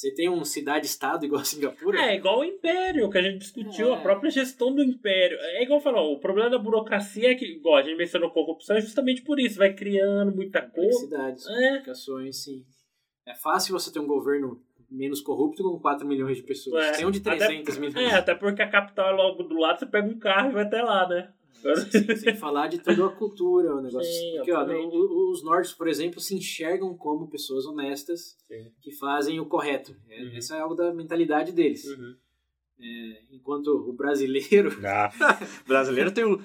Você tem um cidade-estado igual a Singapura. É igual o Império, que a gente discutiu, É. a própria gestão do Império. É igual falou, o problema da burocracia é que, igual a gente mencionou corrupção, é justamente por isso, vai criando muita coisa. Complexidades, É. complicações, sim. É fácil você ter um governo menos corrupto com 4 milhões de pessoas. É. Tem um de Até- 300 milhões. É, até porque a capital é logo do lado, você pega um carro e vai até lá, né? Sem, sem falar de toda a cultura, o negócio. Sim, Porque, ó, os nórdicos, por exemplo, se enxergam como pessoas honestas Sim. que fazem o correto. É, Uhum. Isso é algo da mentalidade deles. Uhum. Enquanto o brasileiro, [LAUGHS] Ah, O brasileiro tem o,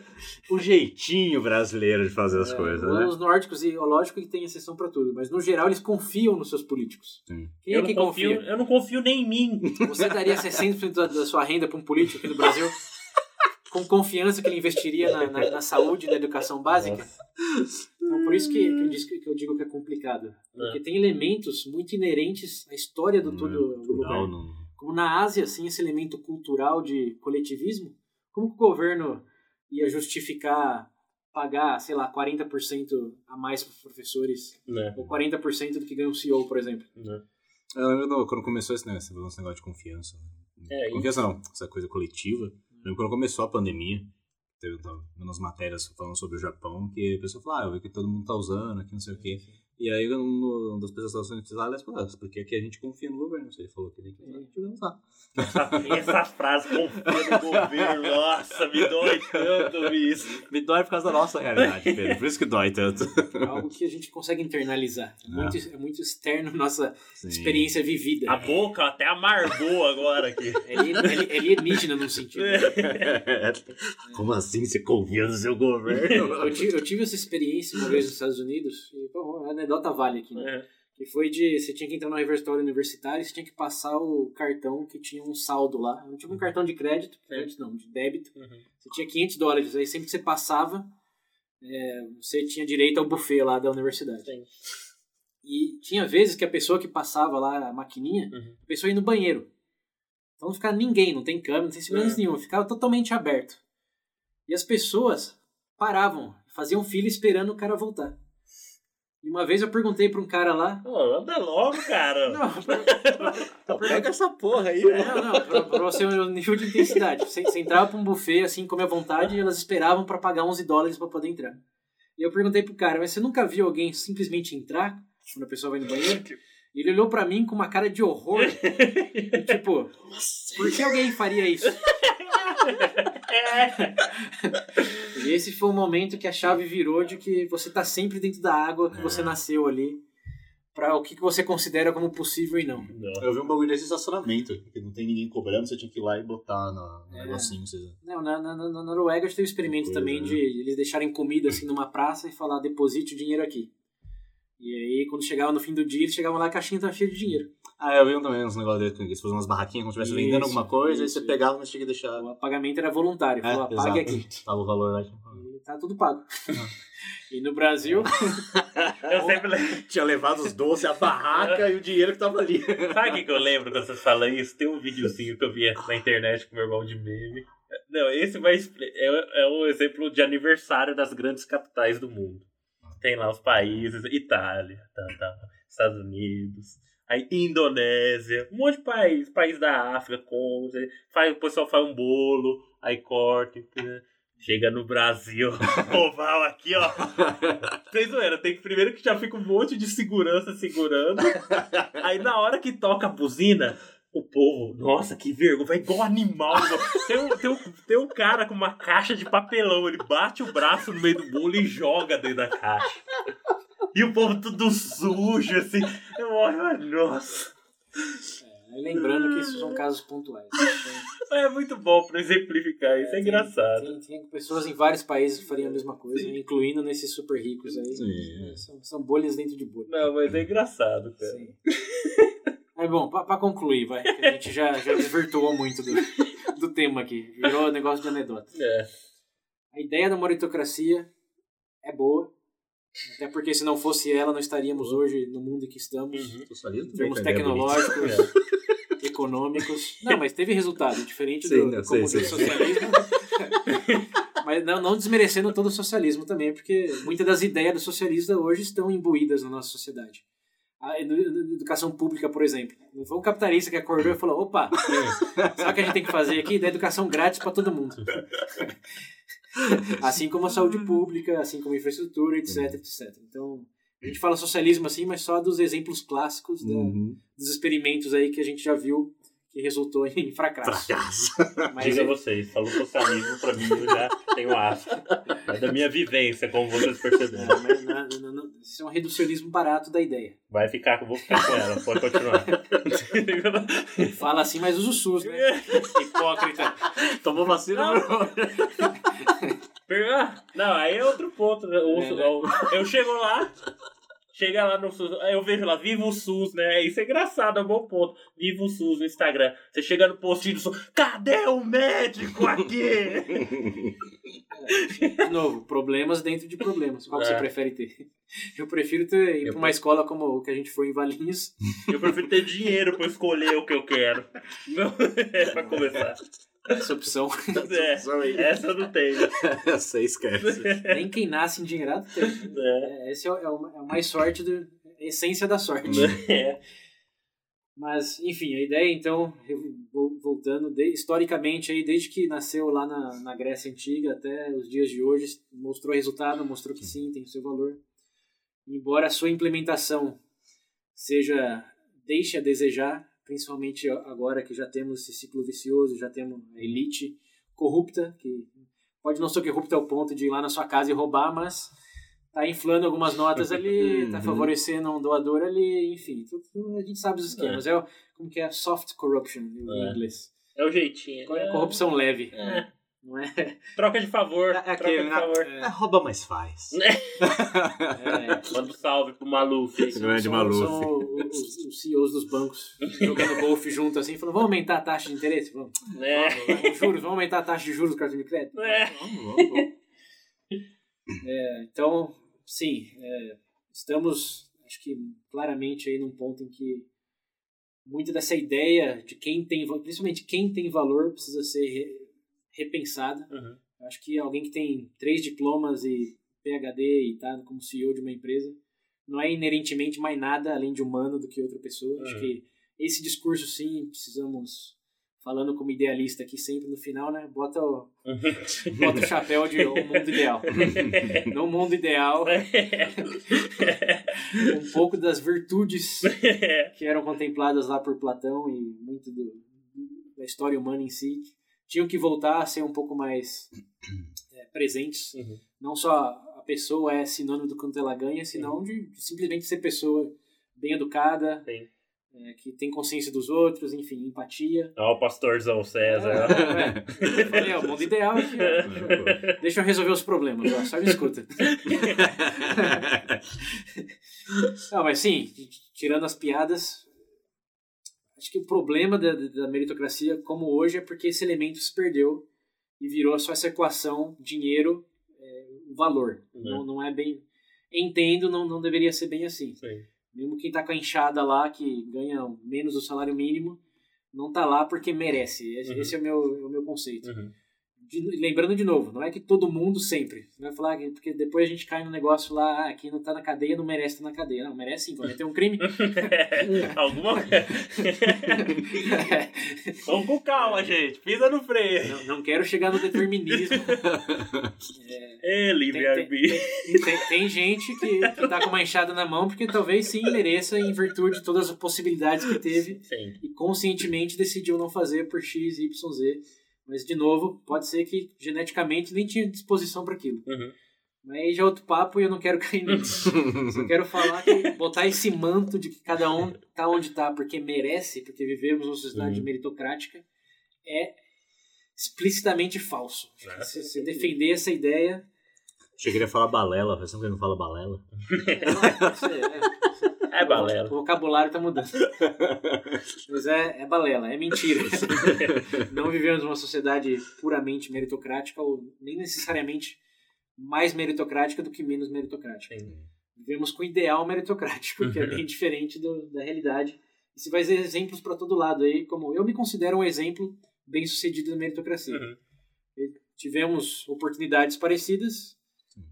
o jeitinho brasileiro de fazer as é, coisas, né? os nórdicos, e lógico que tem exceção para tudo, mas no geral eles confiam nos seus políticos. Sim. Quem eu, é que não confio, confia? eu não confio nem em mim. Você daria 60% da, da sua renda para um político aqui no Brasil? [LAUGHS] Com confiança que ele investiria na, na, na saúde e na educação básica? Então, por isso que, que, eu disse, que eu digo que é complicado. Porque tem elementos muito inerentes à história do, todo, do Cultural, lugar. não- Como na Ásia, assim, esse elemento cultural de coletivismo, como que o governo ia justificar pagar, sei lá, 40% a mais para os professores, Né? ou 40% do que ganha um CEO, por exemplo? né? Eu lembro do- quando começou esse, né, esse negócio de confiança. É, confiança não, essa coisa coletiva. Lembro quando começou a pandemia, teve tava vendo as matérias falando sobre o Japão, que a pessoa falou, ah, eu vi que todo mundo tá usando aqui, não sei o quê. E aí, uma das pessoas que estavam sendo ah, mas porque aqui a gente confia no governo. Se ele falou que ele quer usar, a gente vai usar. Essa, essa frase confia no governo, nossa, me dói tanto ouvir isso. Me dói por causa da nossa realidade, Pedro. Por isso que dói tanto. Algo que a gente consegue internalizar. É muito, é muito externo à nossa Sim. experiência vivida. A boca até amargou agora aqui. É alien- é alienígena num sentido. [LAUGHS] Como assim você confia no seu governo? Eu tive, eu tive essa experiência uma vez nos Estados Unidos, e, bom, a anedota vale aqui, né? É. Que foi de. Você tinha que entrar no repertório universitário e você tinha que passar o cartão que tinha um saldo lá. Não tinha um cartão de crédito, crédito não, de débito. Uhum. Você tinha 500 dólares. Aí sempre que você passava, é, você tinha direito ao buffet lá da universidade. Sim. E tinha vezes que a pessoa que passava lá a maquininha, Uhum. a pessoa ia no banheiro. Então não ficava ninguém, não tem câmera, não tem segurança É. nenhuma, ficava totalmente aberto. E as pessoas paravam, faziam fila esperando o cara voltar. E uma vez eu perguntei pra um cara lá. Pô, anda logo, cara. [LAUGHS] Não, pra, Pega essa porra aí, não, não, pra, pra você o nível de intensidade. Você, você entrava pra um buffet assim, comer à vontade, e elas esperavam pra pagar 11 dólares pra poder entrar. E eu perguntei pro cara, mas você nunca viu alguém simplesmente entrar quando a pessoa vai no banheiro? E ele olhou pra mim com uma cara de horror. [LAUGHS] e, tipo, por que alguém faria isso? E esse foi o momento que a chave virou de que você tá sempre dentro da água que você nasceu ali. Pra o que que você considera como possível e não. Não. Eu vi um bagulho desse estacionamento, que não tem ninguém cobrando, você tinha que ir lá e botar no, no É. negocinho. Você... Não, na, na, na Noruega teve um experimento Coisa, também né? de eles deixarem comida assim numa praça e falar deposite o dinheiro aqui. E aí, quando chegava no fim do dia, eles chegavam lá e a caixinha tava cheia de dinheiro. Ah, eu vi um também uns negócios dele, que eles faziam umas barraquinhas como se estivesse vendendo alguma coisa, aí isso, você pegava, mas tinha que deixar. O pagamento era voluntário. É, Falou, pague aqui. Tava o valor lá. E tá tudo pago. [LAUGHS] e no Brasil, [LAUGHS] Eu sempre. [LAUGHS] Tinha levado os doces, a barraca e o dinheiro que tava ali. Sabe o que, que eu lembro quando vocês falam isso? Tem um videozinho que eu vi na internet com meu irmão de meme. Não, esse vai é, é um exemplo de aniversário das grandes capitais do mundo. Tem lá os países, Itália, tá, tá, Estados Unidos, aí Indonésia, um monte de país, país da África, Congo, faz, o pessoal faz um bolo, aí corta, né? chega no Brasil, [LAUGHS] oval aqui, ó. [LAUGHS] Vocês zoeira, tem que primeiro que já fica um monte de segurança segurando, aí na hora que toca a buzina, o povo, nossa, que vergonha, vai igual animal. Tem um, tem, um, tem um cara com uma caixa de papelão, ele bate o braço no meio do bolo e joga dentro da caixa. E o povo tudo sujo, assim. Eu olho, nossa. É, lembrando que isso são casos pontuais. É muito bom pra exemplificar isso, é, tem- engraçado. Tem, tem pessoas em vários países que fariam a mesma coisa, incluindo nesses super ricos aí. Sim. É, São, são bolhas dentro de bolhas. Não, mas é engraçado, cara. Sim. Mas bom, pra, pra concluir, vai. A gente já, já desvirtuou muito do, do tema aqui. Virou negócio de anedota. É. A ideia da meritocracia é boa. Até porque se não fosse ela, não estaríamos hoje no mundo em que estamos. Uhum. Em termos que é tecnológicos, [LAUGHS] econômicos. Não, mas teve resultado, diferente Sim, do, não, do sei, comunismo sei. socialismo. [LAUGHS] mas não, não desmerecendo todo o socialismo também, porque muitas das ideias do socialista hoje estão imbuídas na nossa sociedade. A edu- edu- educação pública, por exemplo. Não foi um capitalista que acordou e falou: opa, sabe o que a gente tem que fazer aqui? Dar educação grátis para todo mundo. [LAUGHS] assim como a saúde pública, assim como a infraestrutura, etc, etc. Então, a gente fala socialismo assim, mas só dos exemplos clássicos da, Uhum. dos experimentos aí que a gente já viu que resultou [LAUGHS] em fracasso. Fracasso. Mas Diga é- vocês, falou socialismo, pra mim eu já tenho asco. É da minha vivência, como vocês perceberam. não, mas na- na- na- isso é um reducionismo barato da ideia. Vai ficar, eu vou ficar com ela, pode continuar. [LAUGHS] Fala assim, mas usa o SUS, né? Hipócrita. Tomou vacina, Não. Não, aí é outro ponto. né? O- É, né? Eu chego lá, chega lá no SUS, eu vejo lá, viva o SUS, né? Isso é engraçado, é um bom ponto. Viva o SUS no Instagram. Você chega no postinho do SUS, cadê o médico aqui? [LAUGHS] De novo, problemas dentro de problemas. Qual que É. você prefere ter? Eu prefiro ter, ir Eu para uma escola como o que a gente foi em Valinhos. Eu prefiro ter dinheiro pra escolher o que eu quero. [LAUGHS] Não, [LAUGHS] é pra começar. Essa opção. É, Só aí. essa não tenho. [LAUGHS] Essa esquece. Nem quem nasce endinheirado tem. É. É, Esse é o, é o- é o mais sorte, do, a essência da sorte. É. Mas, enfim, a ideia, então, voltando, de- historicamente, aí, desde que nasceu lá na, na Grécia Antiga até os dias de hoje, mostrou resultado, mostrou que sim, tem o seu valor. Embora a sua implementação seja, deixe a desejar, principalmente agora que já temos esse ciclo vicioso, já temos a elite corrupta, que pode não ser corrupta ao ponto de ir lá na sua casa e roubar, mas tá inflando algumas notas ali, [LAUGHS] tá Uhum. favorecendo um doador ali, enfim, tudo, a gente sabe os esquemas. É. o- como que é? Soft corruption em É. inglês. É o jeitinho. Co- Corrupção leve, É. não é? Troca de favor. É troca aquele, de né? favor. É, rouba, mas faz. [LAUGHS] é Manda um salve pro Maluf. Grande são, Maluf. são os, os CEOs dos bancos jogando [LAUGHS] golfe junto assim, falando, vamos aumentar a taxa de interesse? Vamos. Né? Vamos, juros, vamos aumentar a taxa de juros do cartão de crédito? É. Vamos, vamos, vamos. [LAUGHS] Então, sim, é, estamos, acho que claramente aí num ponto em que muito dessa ideia de quem tem, principalmente quem tem valor, precisa ser repensada. Uhum. Acho que alguém que tem três diplomas e PhD e tá como CEO de uma empresa não é inerentemente mais nada além de humano do que outra pessoa. Acho Uhum. que esse discurso, sim, precisamos, falando como idealista aqui sempre no final, né? Bota o, [LAUGHS] bota o chapéu de o mundo ideal. No mundo ideal, [LAUGHS] um pouco das virtudes que eram contempladas lá por Platão e muito do, da história humana em si, tinham que voltar a ser um pouco mais é, presentes. Uhum. Não só a pessoa é sinônimo do quanto ela ganha, senão de, de simplesmente ser pessoa bem educada, Sim. é, que tem consciência dos outros, enfim, empatia. Ó, o pastorzão César. É, eu falei, ó, o mundo ideal aqui, ó. [LAUGHS] Deixa eu resolver os problemas, ó, só me escuta. [LAUGHS] Não, mas sim, tirando as piadas, acho que o problema da, da meritocracia, como hoje, é porque esse elemento se perdeu e virou só essa equação dinheiro, é, valor. Uhum. Não, não é bem. Entendo, não, não deveria ser bem assim. Sim. Mesmo quem tá com a enxada lá, que ganha menos do salário mínimo, não tá lá porque merece. Esse, Uhum. esse é, o meu, é o meu conceito. Uhum. De- lembrando de novo, não é que todo mundo sempre. Você vai falar que porque depois a gente cai no negócio lá, ah, quem não tá na cadeia não merece estar na cadeia. Não, merece sim, cometer um crime. [LAUGHS] Alguma [LAUGHS] Vamos com calma, gente. Pisa no freio. não, não quero chegar no determinismo. É, livre-arbítrio. Tem, tem gente que, que tá com uma enxada na mão porque talvez sim mereça em virtude de todas as possibilidades que teve Sim. e conscientemente decidiu não fazer por X, Y, Z. Mas, de novo, pode ser que geneticamente nem tinha disposição para aquilo. Uhum. Mas aí já é outro papo e eu não quero cair [LAUGHS] nisso. Só quero falar que botar esse manto de que cada um tá onde tá porque merece, porque vivemos numa sociedade Uhum. meritocrática, é explicitamente falso. É. Se você defender essa ideia, Cheguei a falar balela, faz tempo que ele não fala balela. isso [LAUGHS] é, É balela. O vocabulário tá mudando. [LAUGHS] Mas é, é balela, é mentira. [LAUGHS] Não vivemos numa sociedade puramente meritocrática ou nem necessariamente mais meritocrática do que menos meritocrática. Sim. Vivemos com ideal meritocrático, que é bem [LAUGHS] diferente do- da realidade. E você vai ver exemplos para todo lado aí, como eu me considero um exemplo bem sucedido da meritocracia. Uhum. Tivemos oportunidades parecidas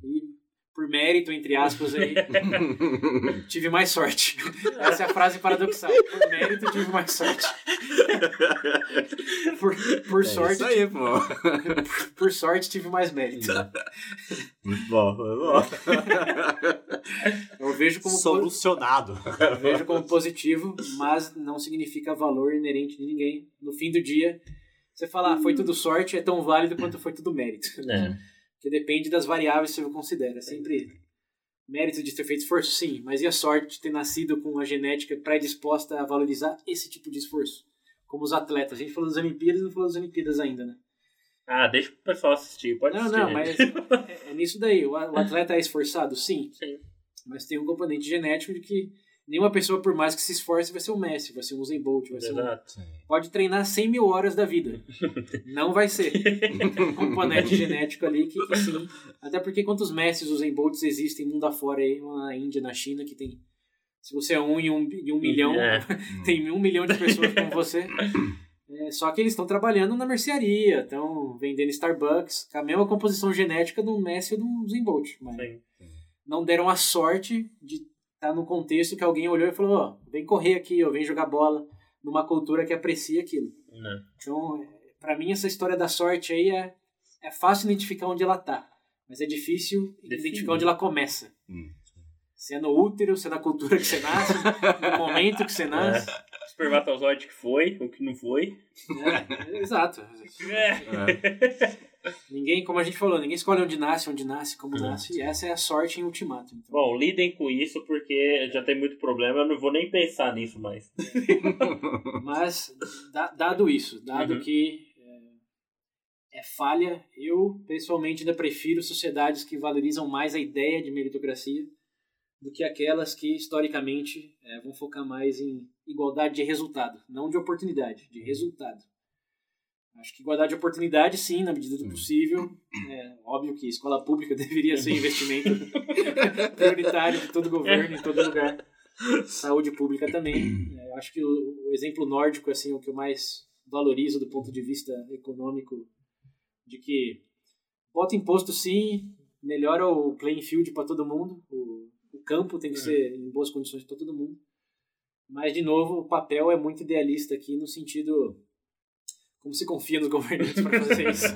e por mérito, entre aspas, aí, [LAUGHS] tive mais sorte. Essa é a frase paradoxal. Por mérito, tive mais sorte. [LAUGHS] Por, por É sorte, isso aí, pô. por, por sorte, tive mais mérito. Muito bom, foi bom. Eu vejo como, Solucionado. eu vejo como positivo, mas não significa valor inerente de ninguém. No fim do dia, você falar, ah, foi tudo sorte, é tão válido quanto foi tudo mérito. É. Porque depende das variáveis que você considera. É sempre mérito de ter feito esforço, sim, mas e a sorte de ter nascido com a genética predisposta a valorizar esse tipo de esforço? Como os atletas. A gente falou das Olimpíadas e não falou das Olimpíadas ainda, né? Ah, deixa o pessoal assistir. Pode Não, assistir. não, gente. mas é, é nisso daí. O atleta é esforçado? Sim. Sim. Mas tem um componente genético de que nenhuma pessoa, por mais que se esforce, vai ser um Messi, vai ser um Usain Bolt, vai ser um... Exato. Pode treinar 100 mil horas da vida. [LAUGHS] Não vai ser. [LAUGHS] um componente genético ali que, que sim. Até porque quantos Messis, Usain Bolts existem mundo afora aí, na Índia, na China, que tem... Se você é um em um, em um milhão, É. [LAUGHS] tem um milhão de pessoas como você. É, só que eles estão trabalhando na mercearia, estão vendendo Starbucks, com a mesma composição genética do Messi ou do Usain Bolt. Mas Sim. não deram a sorte de estar no contexto que alguém olhou e falou: ó, vem correr aqui, ó, vem jogar bola numa cultura que aprecia aquilo. Né? Então, para mim, essa história da sorte aí é, é fácil identificar onde ela tá, mas é difícil Definir. identificar onde ela começa. Hum. Se é no útero, se é na cultura que você nasce, no momento que você [LAUGHS] nasce. Espermatozoide que foi, o que não foi. É, exato. É. Ninguém, como a gente falou, ninguém escolhe onde nasce, onde nasce, como É. nasce, e essa é a sorte em ultimato. Então, Bom, lidem com isso porque já tem muito problema, eu não vou nem pensar nisso mais. [LAUGHS] Mas, da- dado isso, dado Uhum. que é, é falha, eu pessoalmente ainda prefiro sociedades que valorizam mais a ideia de meritocracia do que aquelas que historicamente é, vão focar mais em igualdade de resultado, não de oportunidade, de resultado. Acho que igualdade de oportunidade, sim, na medida do possível. É óbvio que escola pública [LAUGHS] deveria ser investimento [LAUGHS] prioritário de todo governo, em todo lugar. [LAUGHS] Saúde pública também. É, acho que o, o exemplo nórdico assim, é o que eu mais valorizo do ponto de vista econômico, de que bota imposto sim, melhora o playing field para todo mundo, o, o campo tem que ser em boas condições para todo mundo. Mas, de novo, o papel é muito idealista aqui no sentido como se confia nos governantes para fazer [LAUGHS] isso.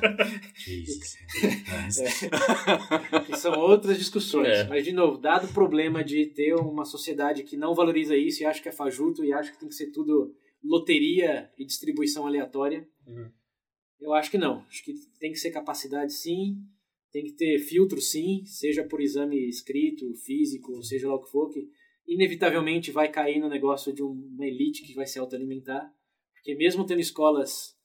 Jesus. [LAUGHS] que são outras discussões. É. Mas, de novo, dado o problema de ter uma sociedade que não valoriza isso e acha que é fajuto e acha que tem que ser tudo loteria e distribuição aleatória, Uhum. eu acho que não. Acho que tem que ser capacidade, sim. Tem que ter filtro, sim, seja por exame escrito, físico, seja lá o que for, que inevitavelmente vai cair no negócio de uma elite que vai se autoalimentar. Porque mesmo tendo escolas,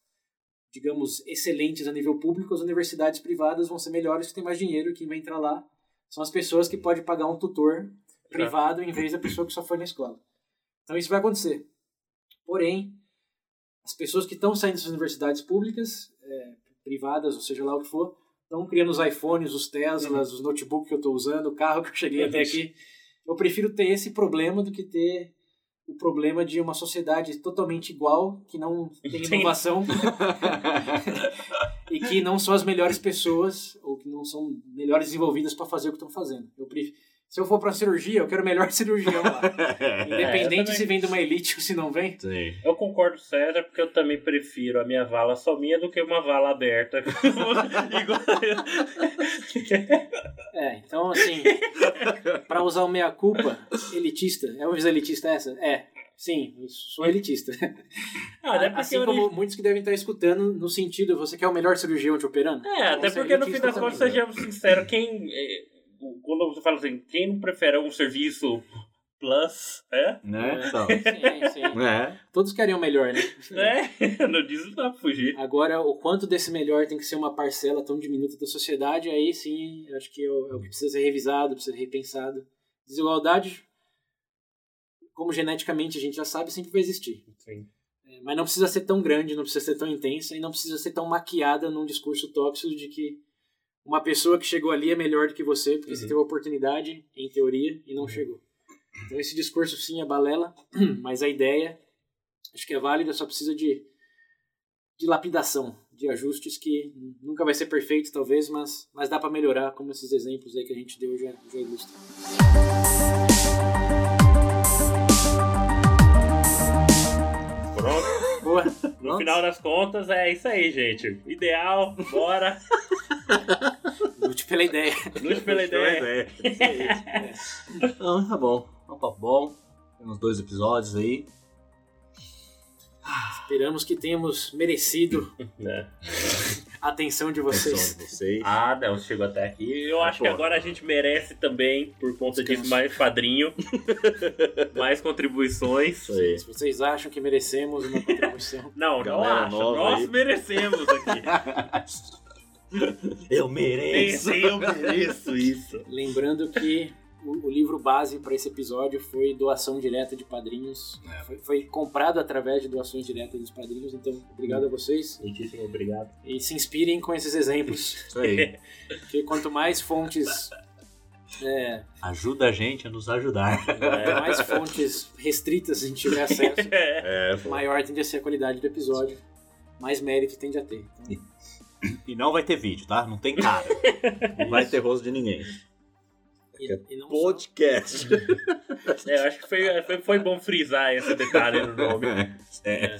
digamos, excelentes a nível público, as universidades privadas vão ser melhores que tem mais dinheiro quem vai entrar lá são as pessoas que podem pagar um tutor privado em vez da pessoa que só foi na escola. Então isso vai acontecer. Porém, as pessoas que estão saindo das universidades públicas, é, privadas, ou seja lá o que for, estão criando os iPhones, os Teslas, os notebooks que eu estou usando, o carro que eu cheguei até aqui. Eu prefiro ter esse problema do que ter o problema de uma sociedade totalmente igual, que não tem inovação [LAUGHS] e que não são as melhores pessoas ou que não são melhores desenvolvidas para fazer o que estão fazendo. Eu prefiro, se eu for para cirurgia, eu quero o melhor [LAUGHS] cirurgião lá. [LAUGHS] Independente também. se vem de uma elite ou se não vem. Sim. Eu concordo, César, porque eu também prefiro a minha vala só minha do que uma vala aberta. [LAUGHS] É, então assim, para usar o meia-culpa, elitista, é uma visão elitista essa? É, sim, eu sou elitista. Ah, até porque assim eu como muitos que devem estar escutando, no sentido, você quer o melhor cirurgião te operando? É, até é porque no fim das contas, sejamos sinceros, quem. Eh, Quando você fala assim, quem não prefere um serviço plus, é? Né? Então. Sim, sim. [LAUGHS] É. Todos querem o melhor, né? É, [LAUGHS] não diz não dá pra fugir. Agora, o quanto desse melhor tem que ser uma parcela tão diminuta da sociedade, aí sim, acho que é o, é o que precisa ser revisado, precisa ser repensado. Desigualdade, como geneticamente a gente já sabe, sempre vai existir. Sim. É, mas não precisa ser tão grande, não precisa ser tão intensa e não precisa ser tão maquiada num discurso tóxico de que uma pessoa que chegou ali é melhor do que você porque você Uhum. teve a oportunidade, em teoria, e não chegou. Então esse discurso sim é balela, [CLEARS THROAT] mas a ideia acho que é válida, só precisa de, de lapidação, de ajustes que nunca vai ser perfeito talvez, mas, mas dá para melhorar, como esses exemplos aí que a gente deu já, já ilustram. Pronto. Boa! [LAUGHS] No Nossa. final das contas, é isso aí, gente. Ideal, bora. [LAUGHS] Lute pela ideia. Lute pela ideia. [LAUGHS] Isso aí. Então, tá bom. É um papo bom. Temos dois episódios aí. Esperamos que tenhamos merecido É. a atenção de Atenção vocês. de vocês. Ah, não, chegou até aqui. Eu acho que pô. agora a gente merece também, por conta Descanso. disso, mais padrinho, [LAUGHS] mais contribuições. Se vocês acham que merecemos uma contribuição, Não, [LAUGHS] não Galera acho. nova Nós aí. merecemos aqui. [LAUGHS] Eu mereço. Eu mereço isso. lembrando que o, o livro base para esse episódio foi doação direta de padrinhos. É. Foi, foi comprado através de doações diretas dos padrinhos, então obrigado a vocês. Muitíssimo obrigado. E se inspirem com esses exemplos, [LAUGHS] Isso aí. porque quanto mais fontes. é, Ajuda a gente a nos ajudar. quanto É. mais fontes restritas a gente tiver acesso, [LAUGHS] É, maior tende a ser a qualidade do episódio, mais mérito tende a ter. Então, E não vai ter vídeo, tá? Não tem cara. [LAUGHS] Não vai ter rosto de ninguém. E, e não só- Podcast. [LAUGHS] É, eu acho que foi, foi, foi bom frisar esse detalhe no nome. [LAUGHS] É.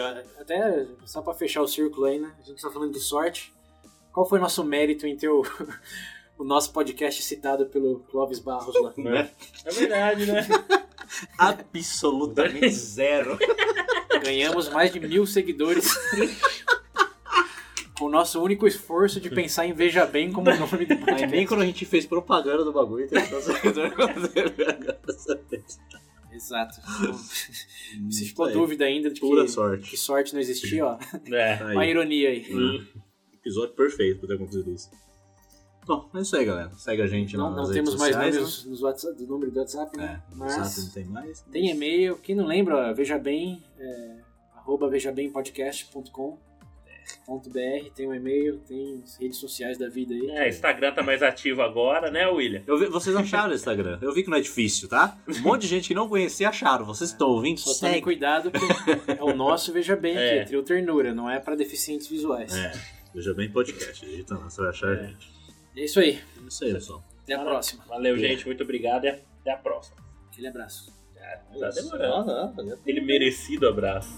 ó, até só para fechar o círculo aí, né? A gente tá falando de sorte. Qual foi nosso mérito em ter o, [LAUGHS] o nosso podcast citado pelo Clóvis Barros lá? Né? É verdade, né? Absolutamente zero. Ganhamos mais de mil seguidores. O nosso único esforço de pensar em Veja Bem como nome do Aí podcast. nem quando a gente fez propaganda do bagulho, tem [LAUGHS] Exato. Então, se ficou Aí, dúvida ainda de Pura que, sorte. que sorte não existia, ó. É. [LAUGHS] Aí. Uma ironia aí. Hum. Episódio perfeito pra ter acontecido isso. Bom, é isso aí, galera. Segue a gente Não, nas não redes temos mais sociais, números nos WhatsApp, do número do WhatsApp, né? né? É, Mas WhatsApp não tem mais. tem e-mail. Quem não lembra, veja bem, é, arroba vejabempodcast.com .br, tem um e-mail, tem as redes sociais da vida aí. É, Instagram tá mais ativo agora, né, William? Eu vi- vocês acharam o Instagram? Eu vi que não é difícil, tá? Um monte de gente que não conhecia acharam. Vocês estão ouvindo? Só Segue. cuidado que é o nosso Veja Bem É. aqui, é Trio Ternura, não é pra deficientes visuais. É, veja bem podcast. Digita lá, você vai achar a É. gente. É isso aí. É isso aí, pessoal. Até a próxima. Valeu, gente. Muito obrigado e até a próxima. Aquele abraço. Tá demorando. Aquele merecido abraço.